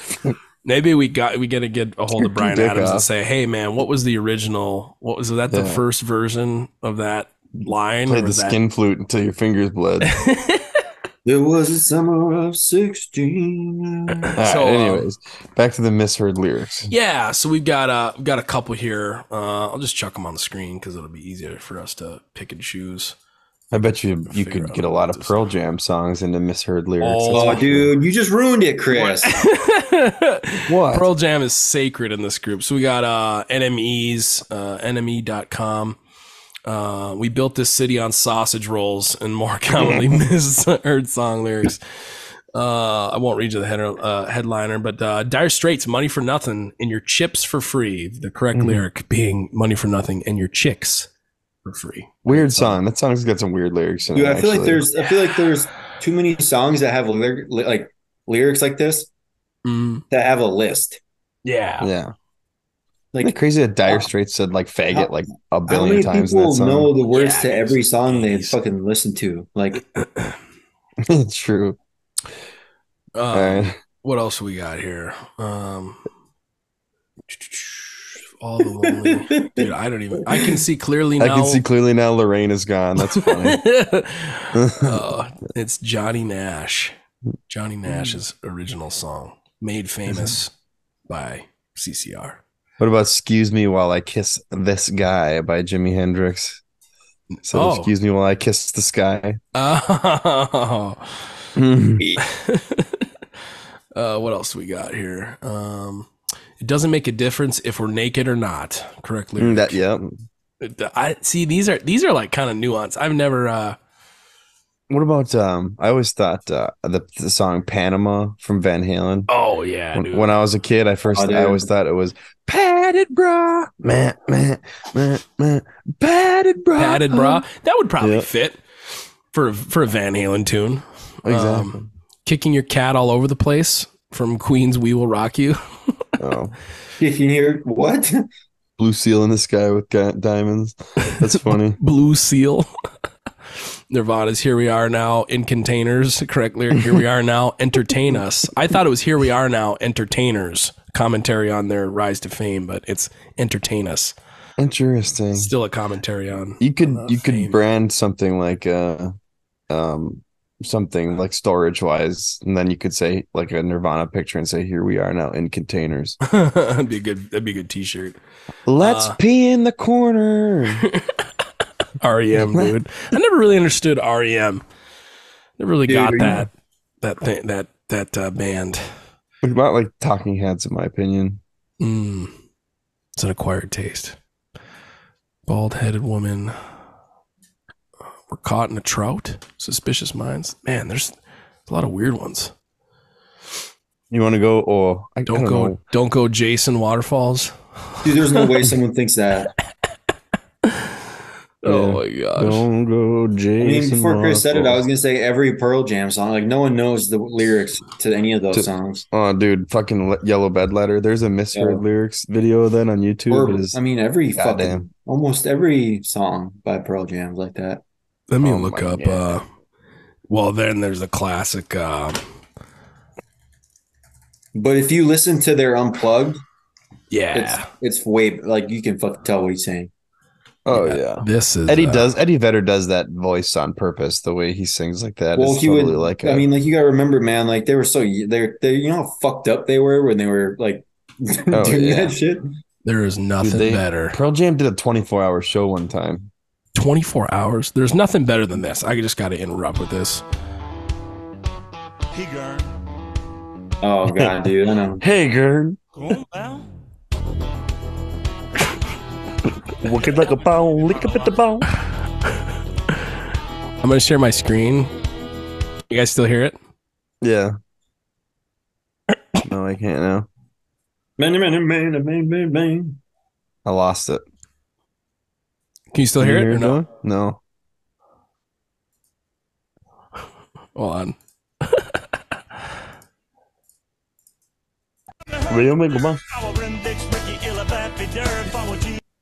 Maybe we got we got to get a hold of Bryan Adams and say, "Hey, man, what was the original? What was that? The Yeah. first version of that line? Played the that- skin flute until your fingers bled. All There was a summer of 16. right, So, uh, anyways, back to the misheard lyrics. Yeah, so we've got uh we've got a couple here. Uh, I'll just chuck them on the screen because it'll be easier for us to pick and choose. I bet you you could get a lot of Pearl Jam songs into misheard lyrics. Oh, Oh, dude, you just ruined it, Chris. What? Pearl Jam is sacred in this group. So we got uh NMEs, uh enemy.com. Uh, we built this city on sausage rolls and more commonly misheard song lyrics. Uh, I won't read you the header, uh, headliner, but uh, Dire Straits, "Money for Nothing" and your chips for free. The correct Mhm. lyric being "Money for Nothing" and your chicks for free. Weird song. That song's got some weird lyrics in Dude, it. I feel like there's I feel like there's too many songs that have lyric, li- like lyrics like this Mm, that have a list. yeah. yeah. Like crazy that Dire how- Straits said like faggot like a how billion many times in that people song? know the words Yeah, to every song they fucking listen to? Like it's true. Um, All right. What else we got here? Um, all the lonely. Dude, I don't even. I can see clearly I now. can see clearly now Lorraine is gone. That's funny. uh, it's Johnny Nash. Johnny Nash's original song, made famous by CCR. What about Excuse Me While I Kiss This Guy by Jimi Hendrix? So Oh. excuse me while I kiss the sky. Oh. Uh, what else we got here? Um, it doesn't make a difference if we're naked or not. Correctly. Mm, that yeah. I see. These are these are like kind of nuanced. I've never. uh What about um I always thought uh the, the song Panama from Van Halen. Oh yeah, When, when I was a kid, I first Oh. I always thought it was padded bra, man, man, man, man, padded bra, padded bra. That would probably Yeah. fit for a, for a Van Halen tune. Exactly. Um, kicking your cat all over the place. from Queen's "We Will Rock You." Oh, If You hear what? blue seal in the sky with diamonds. That's funny. Blue Seal. Nirvana's "Here We Are Now" in containers. Correct lyric. Here we are now. Entertain us. I thought it was "Here We Are Now." Entertainers commentary on their rise to fame, but it's entertain us. Interesting. Still a commentary on. You could uh, you could brand something like uh um something like storage wise, and then you could say like a Nirvana picture and say, "Here we are now in containers." that'd be a good. That'd be a good T-shirt. Let's Uh, pee in the corner. REM, dude. I never really understood REM. Never really Dude, got you- that that thing that that uh, band. What about like Talking Heads, in my opinion? Mm. It's an acquired taste. Bald headed woman. We're caught in a trout. Suspicious minds. Man, there's a lot of weird ones. You want to go? or I, I Don't, don't go. know. Don't go. Jason Waterfalls. Dude, there's no way someone thinks that. Oh my gosh. Don't go, I Jason. mean, before Chris said it, I was gonna say every Pearl Jam song. Like no one knows the lyrics to any of those To- songs. Oh, dude, fucking Le- Yellow Ledbetter. There's a misheard Yeah. lyrics video then on YouTube. Or it is, I mean, every fucking Goddamn. almost every song by Pearl Jam's like that. Let me Oh look up. God. Uh, well, then there's a classic. Uh, But if you listen to their unplugged, yeah. it's it's way like you can fucking tell what he's saying. Oh Yeah. yeah. This is Eddie uh, does Eddie Vedder does that voice on purpose. The way he sings like that is well, he totally would like. I a- mean, like you gotta remember, man. Like they were so they're they you know how fucked up they were when they were like Oh, doing yeah. that shit. There is nothing they- better. Pearl Jam did a 24 hour show one time. 24 hours. There's nothing better than this. I just got to interrupt with this. Hey, gurned. Oh god, dude, I know. Hey, girl, Go on now. walk it like a bone, lick up at the bone. I'm going to share my screen. You guys still hear it? Yeah. No, I can't now. Man, man, man, man, man, man. I lost it. Can you still Can hear you it or no? Dylan? No. Hold on. Real make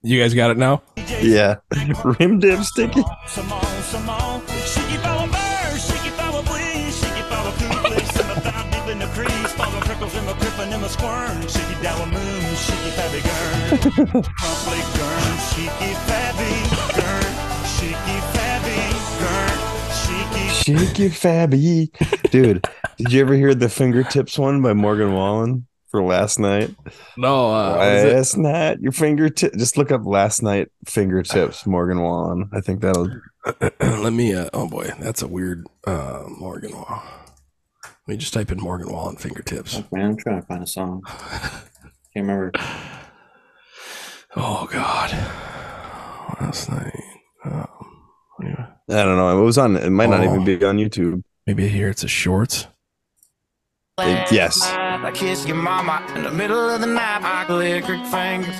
a bone. Our index, Ricky, Illa, Bappy, Derek, Follow G, You guys got it now? Yeah. Rim dip sticky. Simone, Simone. Shiki, Power, Bird, Shiki, Power, Breeze, Shiki, Power, Cooley, Simmer, Bound, Deep in the Crease, Follow Prickles, in my Crippin, in my Squirm, Shiki, Dower, Moon, Shiki, Fabby, Gurn, Crumply, Gurn, Shiki, Fabby, Gurn, Shiki, Fabby, Gurn, Shiki, Shake your fabby. Dude, did you ever hear the fingertips one by Morgan Wallen for last night? No. Uh, what is it? last night, your fingertip. Just look up last night fingertips, Morgan Wallen. I think that'll. Let me. Uh, oh boy, that's a weird uh, Morgan Wallen. Let me just type in Morgan Wallen and fingertips. Man, I'm trying to find a song. Can't remember. Oh God. Last night. Um, anyway, I don't know. It was on. It might not Oh. even be on YouTube. maybe here it's a shorts. It- yes. I kiss your mama in the middle of the night. I lick her fingers.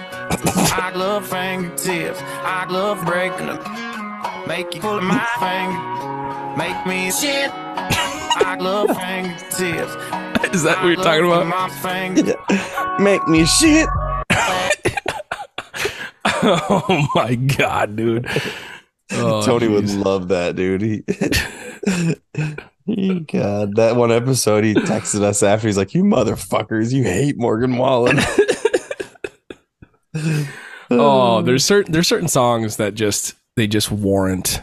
I love fingertips. I love breaking them. Make you pull my finger. Make me shit. I love fingertips. Is that what you're talking about? My. Make me shit. oh my God, dude. Oh, Tony would love that, dude. He, he, God, that one episode, he texted us after. He's like, "You motherfuckers, you hate Morgan Wallen." Oh, there's certain there's certain songs that just they just warrant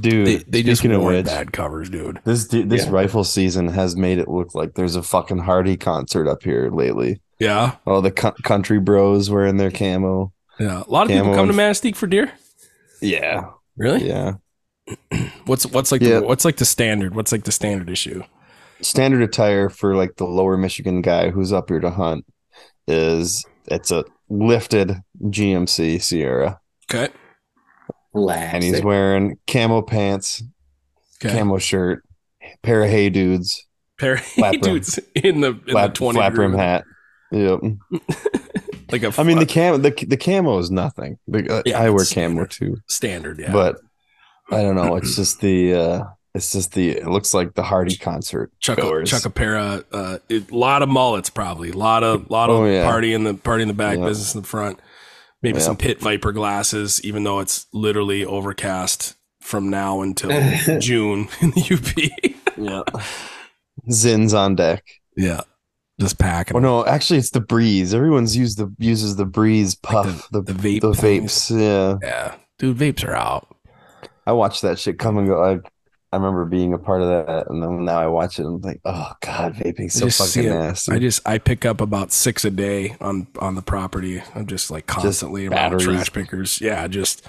dude. they, they just speaking of warrant which, bad covers, dude. This this Yeah. rifle season has made it look like there's a fucking Hardy concert up here lately. Yeah, Oh, the co- country bros were in their camo. yeah. A lot of people Camo come to and- Manistique for deer. Yeah, Really? yeah. What's what's like Yeah. the, what's like the standard? What's like the standard issue? Standard attire for like the lower Michigan guy who's up here to hunt is it's a lifted GMC Sierra, Okay. and he's wearing camo pants, Okay. camo shirt, pair of hey dudes, Pair of rim. dudes in the in flap, the twenty flap rim hat. Yep. like a I mean the cam the the camo is nothing. The, uh, Yeah, I wear camo standard. too. standard. Yeah, but I don't know. It's just the uh It's just the it looks like the Hardy concert. Chuck. Chuckapera, uh, a lot of mullets probably, a lot of lot of Oh, yeah. party in the party in the back, Yeah. business in the front. Maybe Yeah. some pit viper glasses, even though it's literally overcast from now until June in the UP. Yeah. Zyns on deck. yeah, just packing. Oh no, actually it's the breeze. Everyone's used the uses the breeze Like puff. the, the vape the things. vapes. Yeah. Yeah, dude, vapes are out. I watched that shit come and go. I I remember being a part of that, and then now I watch it, and I'm like, oh god, vaping's so fucking nasty. I just I pick up about six a day on on the property. I'm just like constantly around batteries. trash pickers. Yeah, just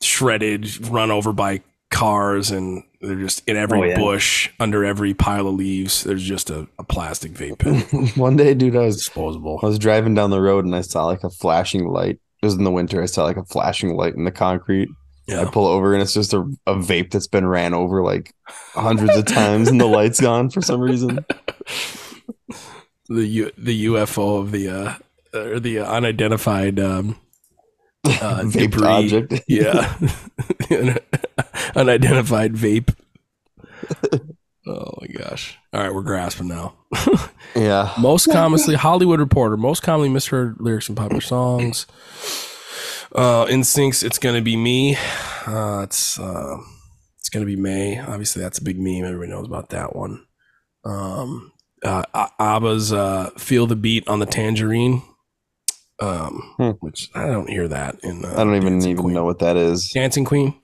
shredded, run over by cars, and they're just in every Oh, yeah. bush, under every pile of leaves. There's just a, a plastic vape pen, One day, dude, I was disposable. I was driving down the road and I saw like a flashing light. It was in the winter. I saw like a flashing light in the concrete. I pull over and it's just a, a vape that's been ran over like hundreds of times and the light's gone for some reason. the U, the UFO of the uh or the unidentified um uh, Vape debris. object. Yeah. Unidentified vape. Oh my gosh. All right, we're grasping now. Yeah. Most commonly Hollywood Reporter, most commonly misheard lyrics in popular songs. Uh Instincts, it's gonna be me. Uh it's uh it's gonna be May. Obviously that's a big meme. Everybody knows about that one. Um uh ABBA's uh Feel the Beat on the Tangerine. Um Hmm. which I don't hear that in uh, I don't even Dancing even Queen. know what that is. Dancing Queen.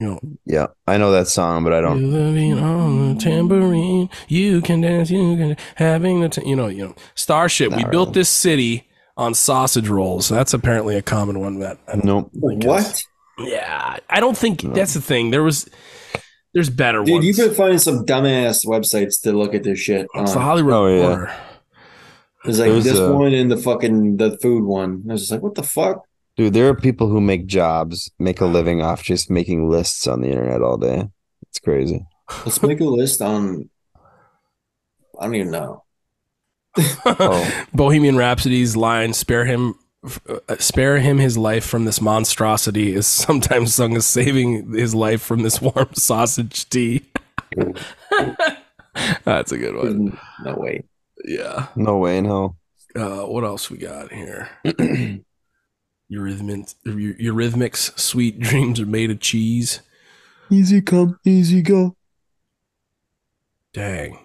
You know, Yeah, I know that song, but I don't. Feel the beat on the tambourine. You can dance. You can having the. ta- you know. You know. Starship. we Not built this city on sausage rolls. That's apparently a common one that. I don't Nope. think What? is- Yeah, I don't think that's the thing. There was. There's better Dude, ones. you've been finding some dumbass websites to look at this shit. Oh, it's the. Hollywood Oh, yeah. Reporter. There's like There's this a- one and the fucking the food one. I was just like, what the fuck? Dude, there are people who make jobs, make a living off just making lists on the internet all day. It's crazy. Let's make a list on. I don't even know. Oh. Bohemian Rhapsody's line "Spare him, uh, spare him his life from this monstrosity" is sometimes sung as saving his life from this warm sausage tea. That's a good one. No way. Yeah. No way in hell. Uh, what else we got here? Eurythmics, Eurythmics, sweet dreams are made of cheese. Easy come, easy go. Dang,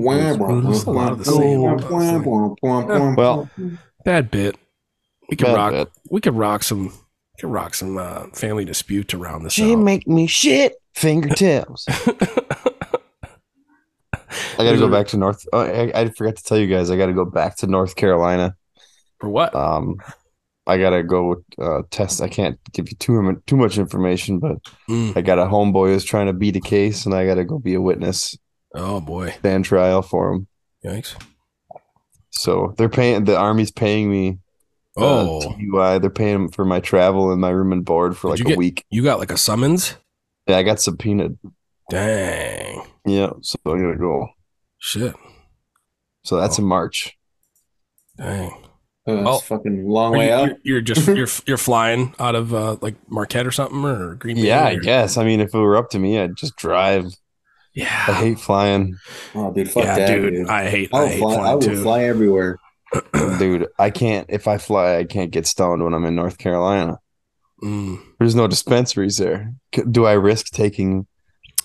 Well, a lot of the same. Well, bad bit. We could rock. bit. We could rock some. We could rock some uh, family dispute around this. She out. make me shit fingertips. I got to go back to North. Oh, I, I forgot to tell you guys. I got to go back to North Carolina. For what? Um, I got to go uh, test. I can't give you too mu- too much information, but Mm. I got a homeboy who's trying to beat a case, and I got to go be a witness, Oh boy, stand trial for him. yikes! So they're paying. The army's paying me. uh, Oh, TUI. They're paying for my travel and my room and board for Did like a get- week. you got like a summons? Yeah, I got subpoenaed. Dang, Yeah, so I gotta go. shit, So that's in March. dang. Oh, that's Well, fucking long way you, out. you're, you're just you're you're flying out of uh, like Marquette or something or Green Bay. Yeah, I guess. I mean, if it were up to me, I'd just drive. I hate flying, Oh, dude, fuck yeah, that, dude. dude. I hate. I I hate fly. I flying will too. fly everywhere. dude. I can't. If I fly, I can't get stoned when I'm in North Carolina. Mm, There's no dispensaries there. Do I risk taking?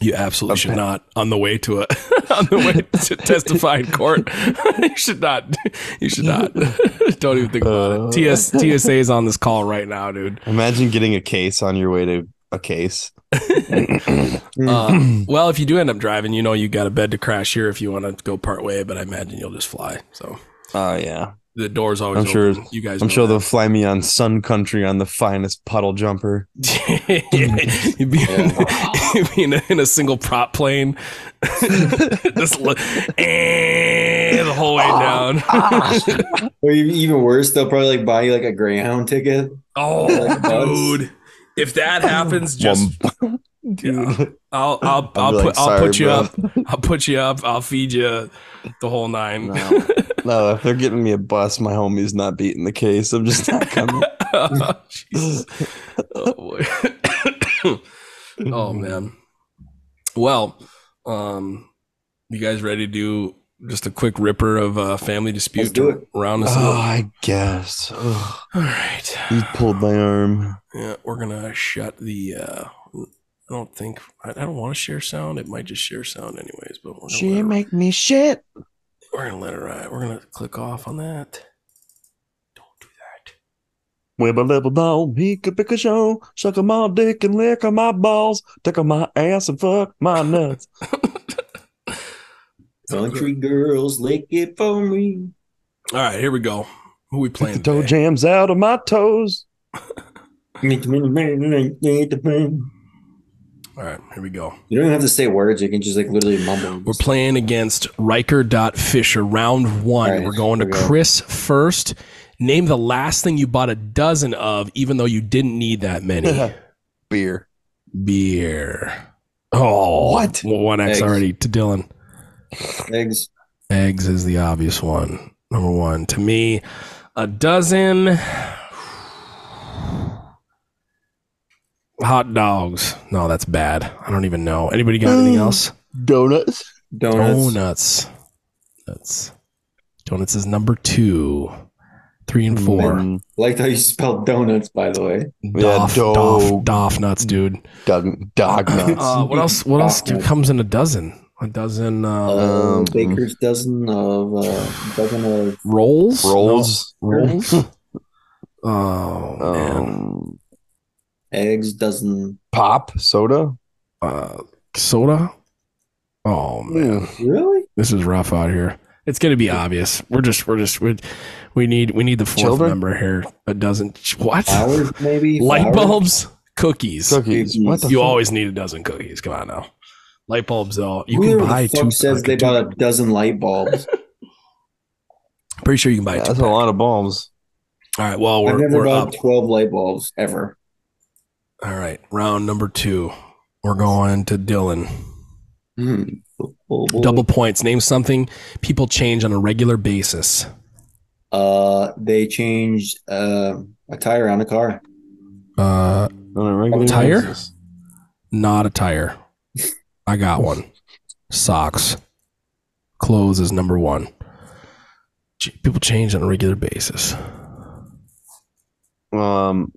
you absolutely should Okay. not on the way to a on the way to testify in court. you should not. You should not. Don't even think about Uh. it. TS TSA is on this call right now, dude. Imagine getting a case on your way to a case. Uh, well, if you do end up driving, you know you got a bed to crash here if you want to go part way. But I imagine you'll just fly. So Oh yeah, the door's always. I'm sure- open. You guys. I'm sure that. they'll fly me on Sun Country on the finest puddle jumper. you'd be, in, you'd be in, a, in a single prop plane, just look, eh, the whole way down. Or even worse, they'll probably like buy you like a Greyhound ticket. oh, Like bugs. dude! If that happens, just yeah, I'll I'll I'll put like, I'll put you bro." up. I'll put you up. I'll feed you the whole nine. No. no, if they're giving me a bus, my homie's not beating the case. I'm just not coming. oh, Oh boy. oh man. Well, um, you guys ready to do just a quick ripper of uh, family dispute Let's do it. around this? Oh, little- I guess. Ugh, All right. he pulled my arm. Yeah, we're gonna shut the. uh I don't think I, I don't want to share sound. It might just share sound anyways, but we're gonna, her, make me shit. we're gonna let it ride. We're gonna click off on that. Don't do that. Wibble little dog, he could pick a show, suck on my dick and lick on my balls, take on my ass and fuck my nuts. Country girls, lick it for me. All right, here we go. Who we Take playing? the toe today? jams out of my toes. You don't All right, here we go. You don't even have to say words. You can just like literally mumble. We're playing against Riker Dot Fisher, round one. All right, We're going to we go. Chris first. Name the last thing you bought a dozen of, even though you didn't need that many. Beer. Beer. Oh, What? One X Eggs. already to Dylan. Eggs. Eggs is the obvious one. Number one. To me, a dozen hot dogs. No, that's bad. I don't even know. Anybody got anything else? Donuts. Donuts. Donuts. Donuts. Donuts is number two. Three and four. And Liked how you spelled donuts, by the way. Doff, dog. doff, doff nuts, dude. dog, dog nuts. Uh, what else? What else comes in a dozen? A dozen uh, Um, baker's dozen of uh, dozen of rolls. Rolls. No, rolls. oh man. Um, eggs, dozen. pop. Soda. Uh, soda. Oh man, Mm. Really? this is rough out here. It's gonna be obvious. We're just, we're just, we we need, we need the fourth Children? member here. A dozen. What? Flowers, maybe. Light Flowers? bulbs, cookies. Cookies. Cookies. What the You fuck? always need a dozen cookies. Come on now. Light bulbs, though. You Who can the buy fuck two. says like they bought a dozen light bulbs? Pretty sure you can buy Yeah, two. that's a lot of bulbs. All right. Well, I've we're, never we're bought up. twelve light bulbs ever. All right. Round number two. We're going to Dylan. Hmm. Oh. Double points. Name something people change on a regular basis. Uh, they changed uh, a tire on a car. Uh, On a regular Tire? basis. not a tire. I got one. Socks. Clothes is number one. People change on a regular basis. Um.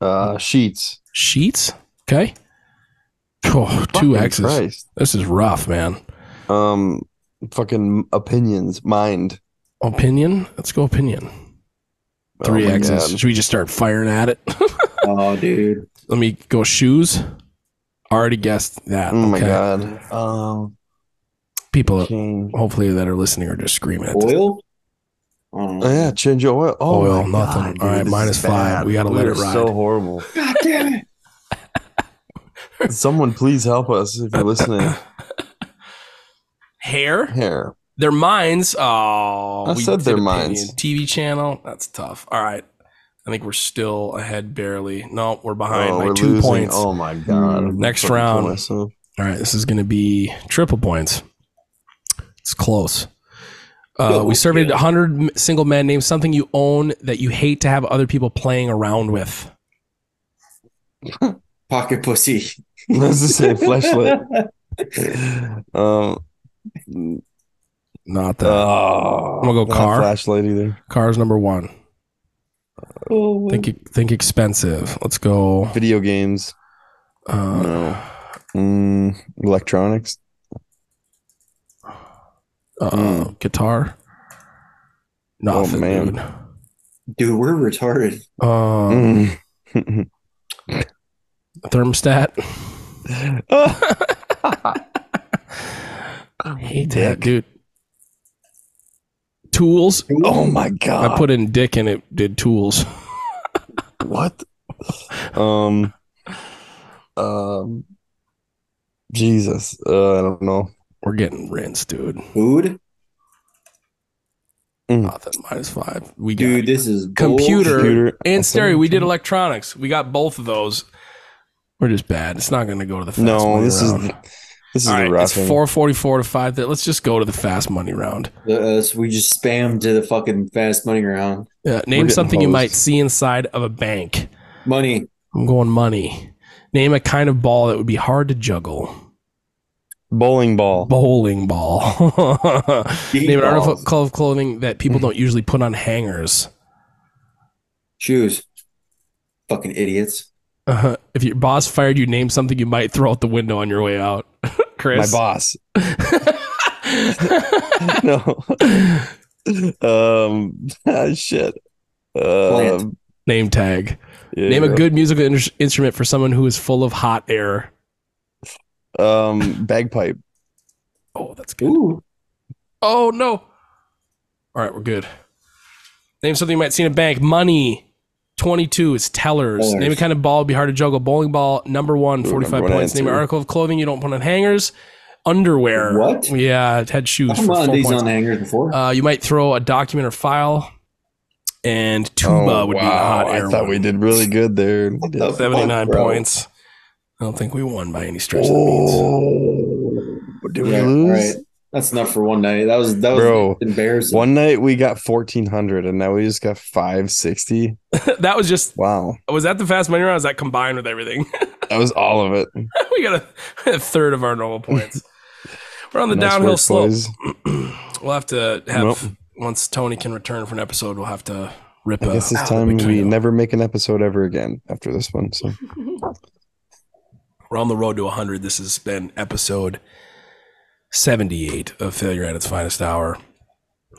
Uh, sheets. Sheets. Okay. Oh, two X's. Christ. This is rough, man. Um, fucking opinions. Mind. Opinion. Let's go opinion. Oh Three my X's. God. Should we just start firing at it? Oh, dude. Let me go shoes. Already guessed that. Oh my Okay. god. Um, People, change. hopefully, that are listening are just screaming at. Oil? Oh, Oh, yeah, change your oil. Oh, Oil, nothing. God, All right, dude, this five. We gotta let it ride. So horrible. God damn it. Someone please help us if you're listening. Hair. hair. Their minds. Oh, I we said their opinion. minds. TV channel. That's tough. All right. I think we're still ahead barely. No, we're behind Oh, by we're two losing. points. Oh my god. Mm. I'm Next round. All right, this is going to be triple points. It's close. Uh, Oh, we surveyed 100 single men. Name something you own that you hate to have other people playing around with. Pocket pussy. That's the same flashlight. Um, Not that. oh, I'm gonna go not car. Flashlight either. Car's number one. Oh, Think think expensive. Let's go. Video games. Uh, No. Mm, electronics. uh, Mm. Guitar. Nothing, Oh, man. dude. dude, we're retarded. Um, Mm. thermostat. I hate that, dude. Tools. oh my god. I put in dick and it did tools. what? Um. Um. Jesus. Uh, I don't know. We're getting rinsed, dude. Food? Nothing. Minus five. We got Dude, this is computer, Computer. and stereo. We did electronics. We got both of those. We're just bad. It's not going to go to the fast No, money this is round. This is All the right, it's four forty four to five. Th- Let's just go to the fast money round. Uh, so we just spammed to the fucking fast money round. Yeah, name getting something you might see inside of a bank. Money. I'm going money. Name a kind of ball that would be hard to juggle. Bowling ball. Bowling ball. Name an balls. article of clothing that people don't usually put on hangers. Shoes. Fucking idiots. Uh, if your boss fired you, name something you might throw out the window on your way out. Chris, my boss. no. um. ah, shit. Plant. Um, Name tag. yeah, Name a good musical in- instrument for someone who is full of hot air. Um. Bagpipe. Oh, that's good. Ooh. Oh no. All right, we're good. Name something you might see in a bank. Money. 22 is tellers. Tellers. Name a kind of ball would be hard to juggle. Bowling ball, number one, Ooh, 45 number one points. Name an article of clothing you don't put on hangers. Underwear. What? Yeah, it had shoes I've for four these points. on hangers before. Uh, you might throw a document or file. And tuba Oh, would be the wow. hot I thought one. we did really good there. We What did. the 79 bro? points. I don't think we won by any stretch of the means. Oh, did we Yeah, lose? all right. That's enough for one night. That was that was Bro, embarrassing. One night we got fourteen hundred, and now we just got five sixty. that was just, Wow, was that the fast money round? or Was that combined with everything? that was all of it. we got a, a third of our normal points. We're on the Nice downhill work, slope. We'll have to have Nope. once Tony can return for an episode. We'll have to rip. I guess a this time we never make an episode ever again after this one. So We're on the road to 100. This has been episode 78 of Failure at its Finest Hour.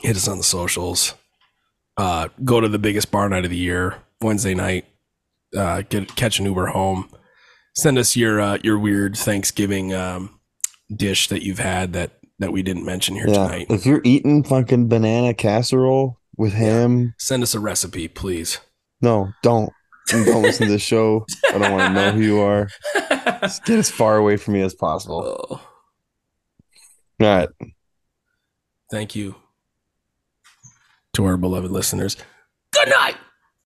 Hit us on the socials. Uh, go to the biggest bar night of the year, Wednesday night. Uh, get catch an Uber home. Send us your uh, your weird Thanksgiving um, dish that you've had that that we didn't mention here yeah, tonight. if you're eating fucking banana casserole with ham, Send us a recipe, please. no, don't. Don't listen to the show. I don't want to know who you are. Just get as far away from me as possible. Oh, All right. thank you to our beloved listeners. Good night.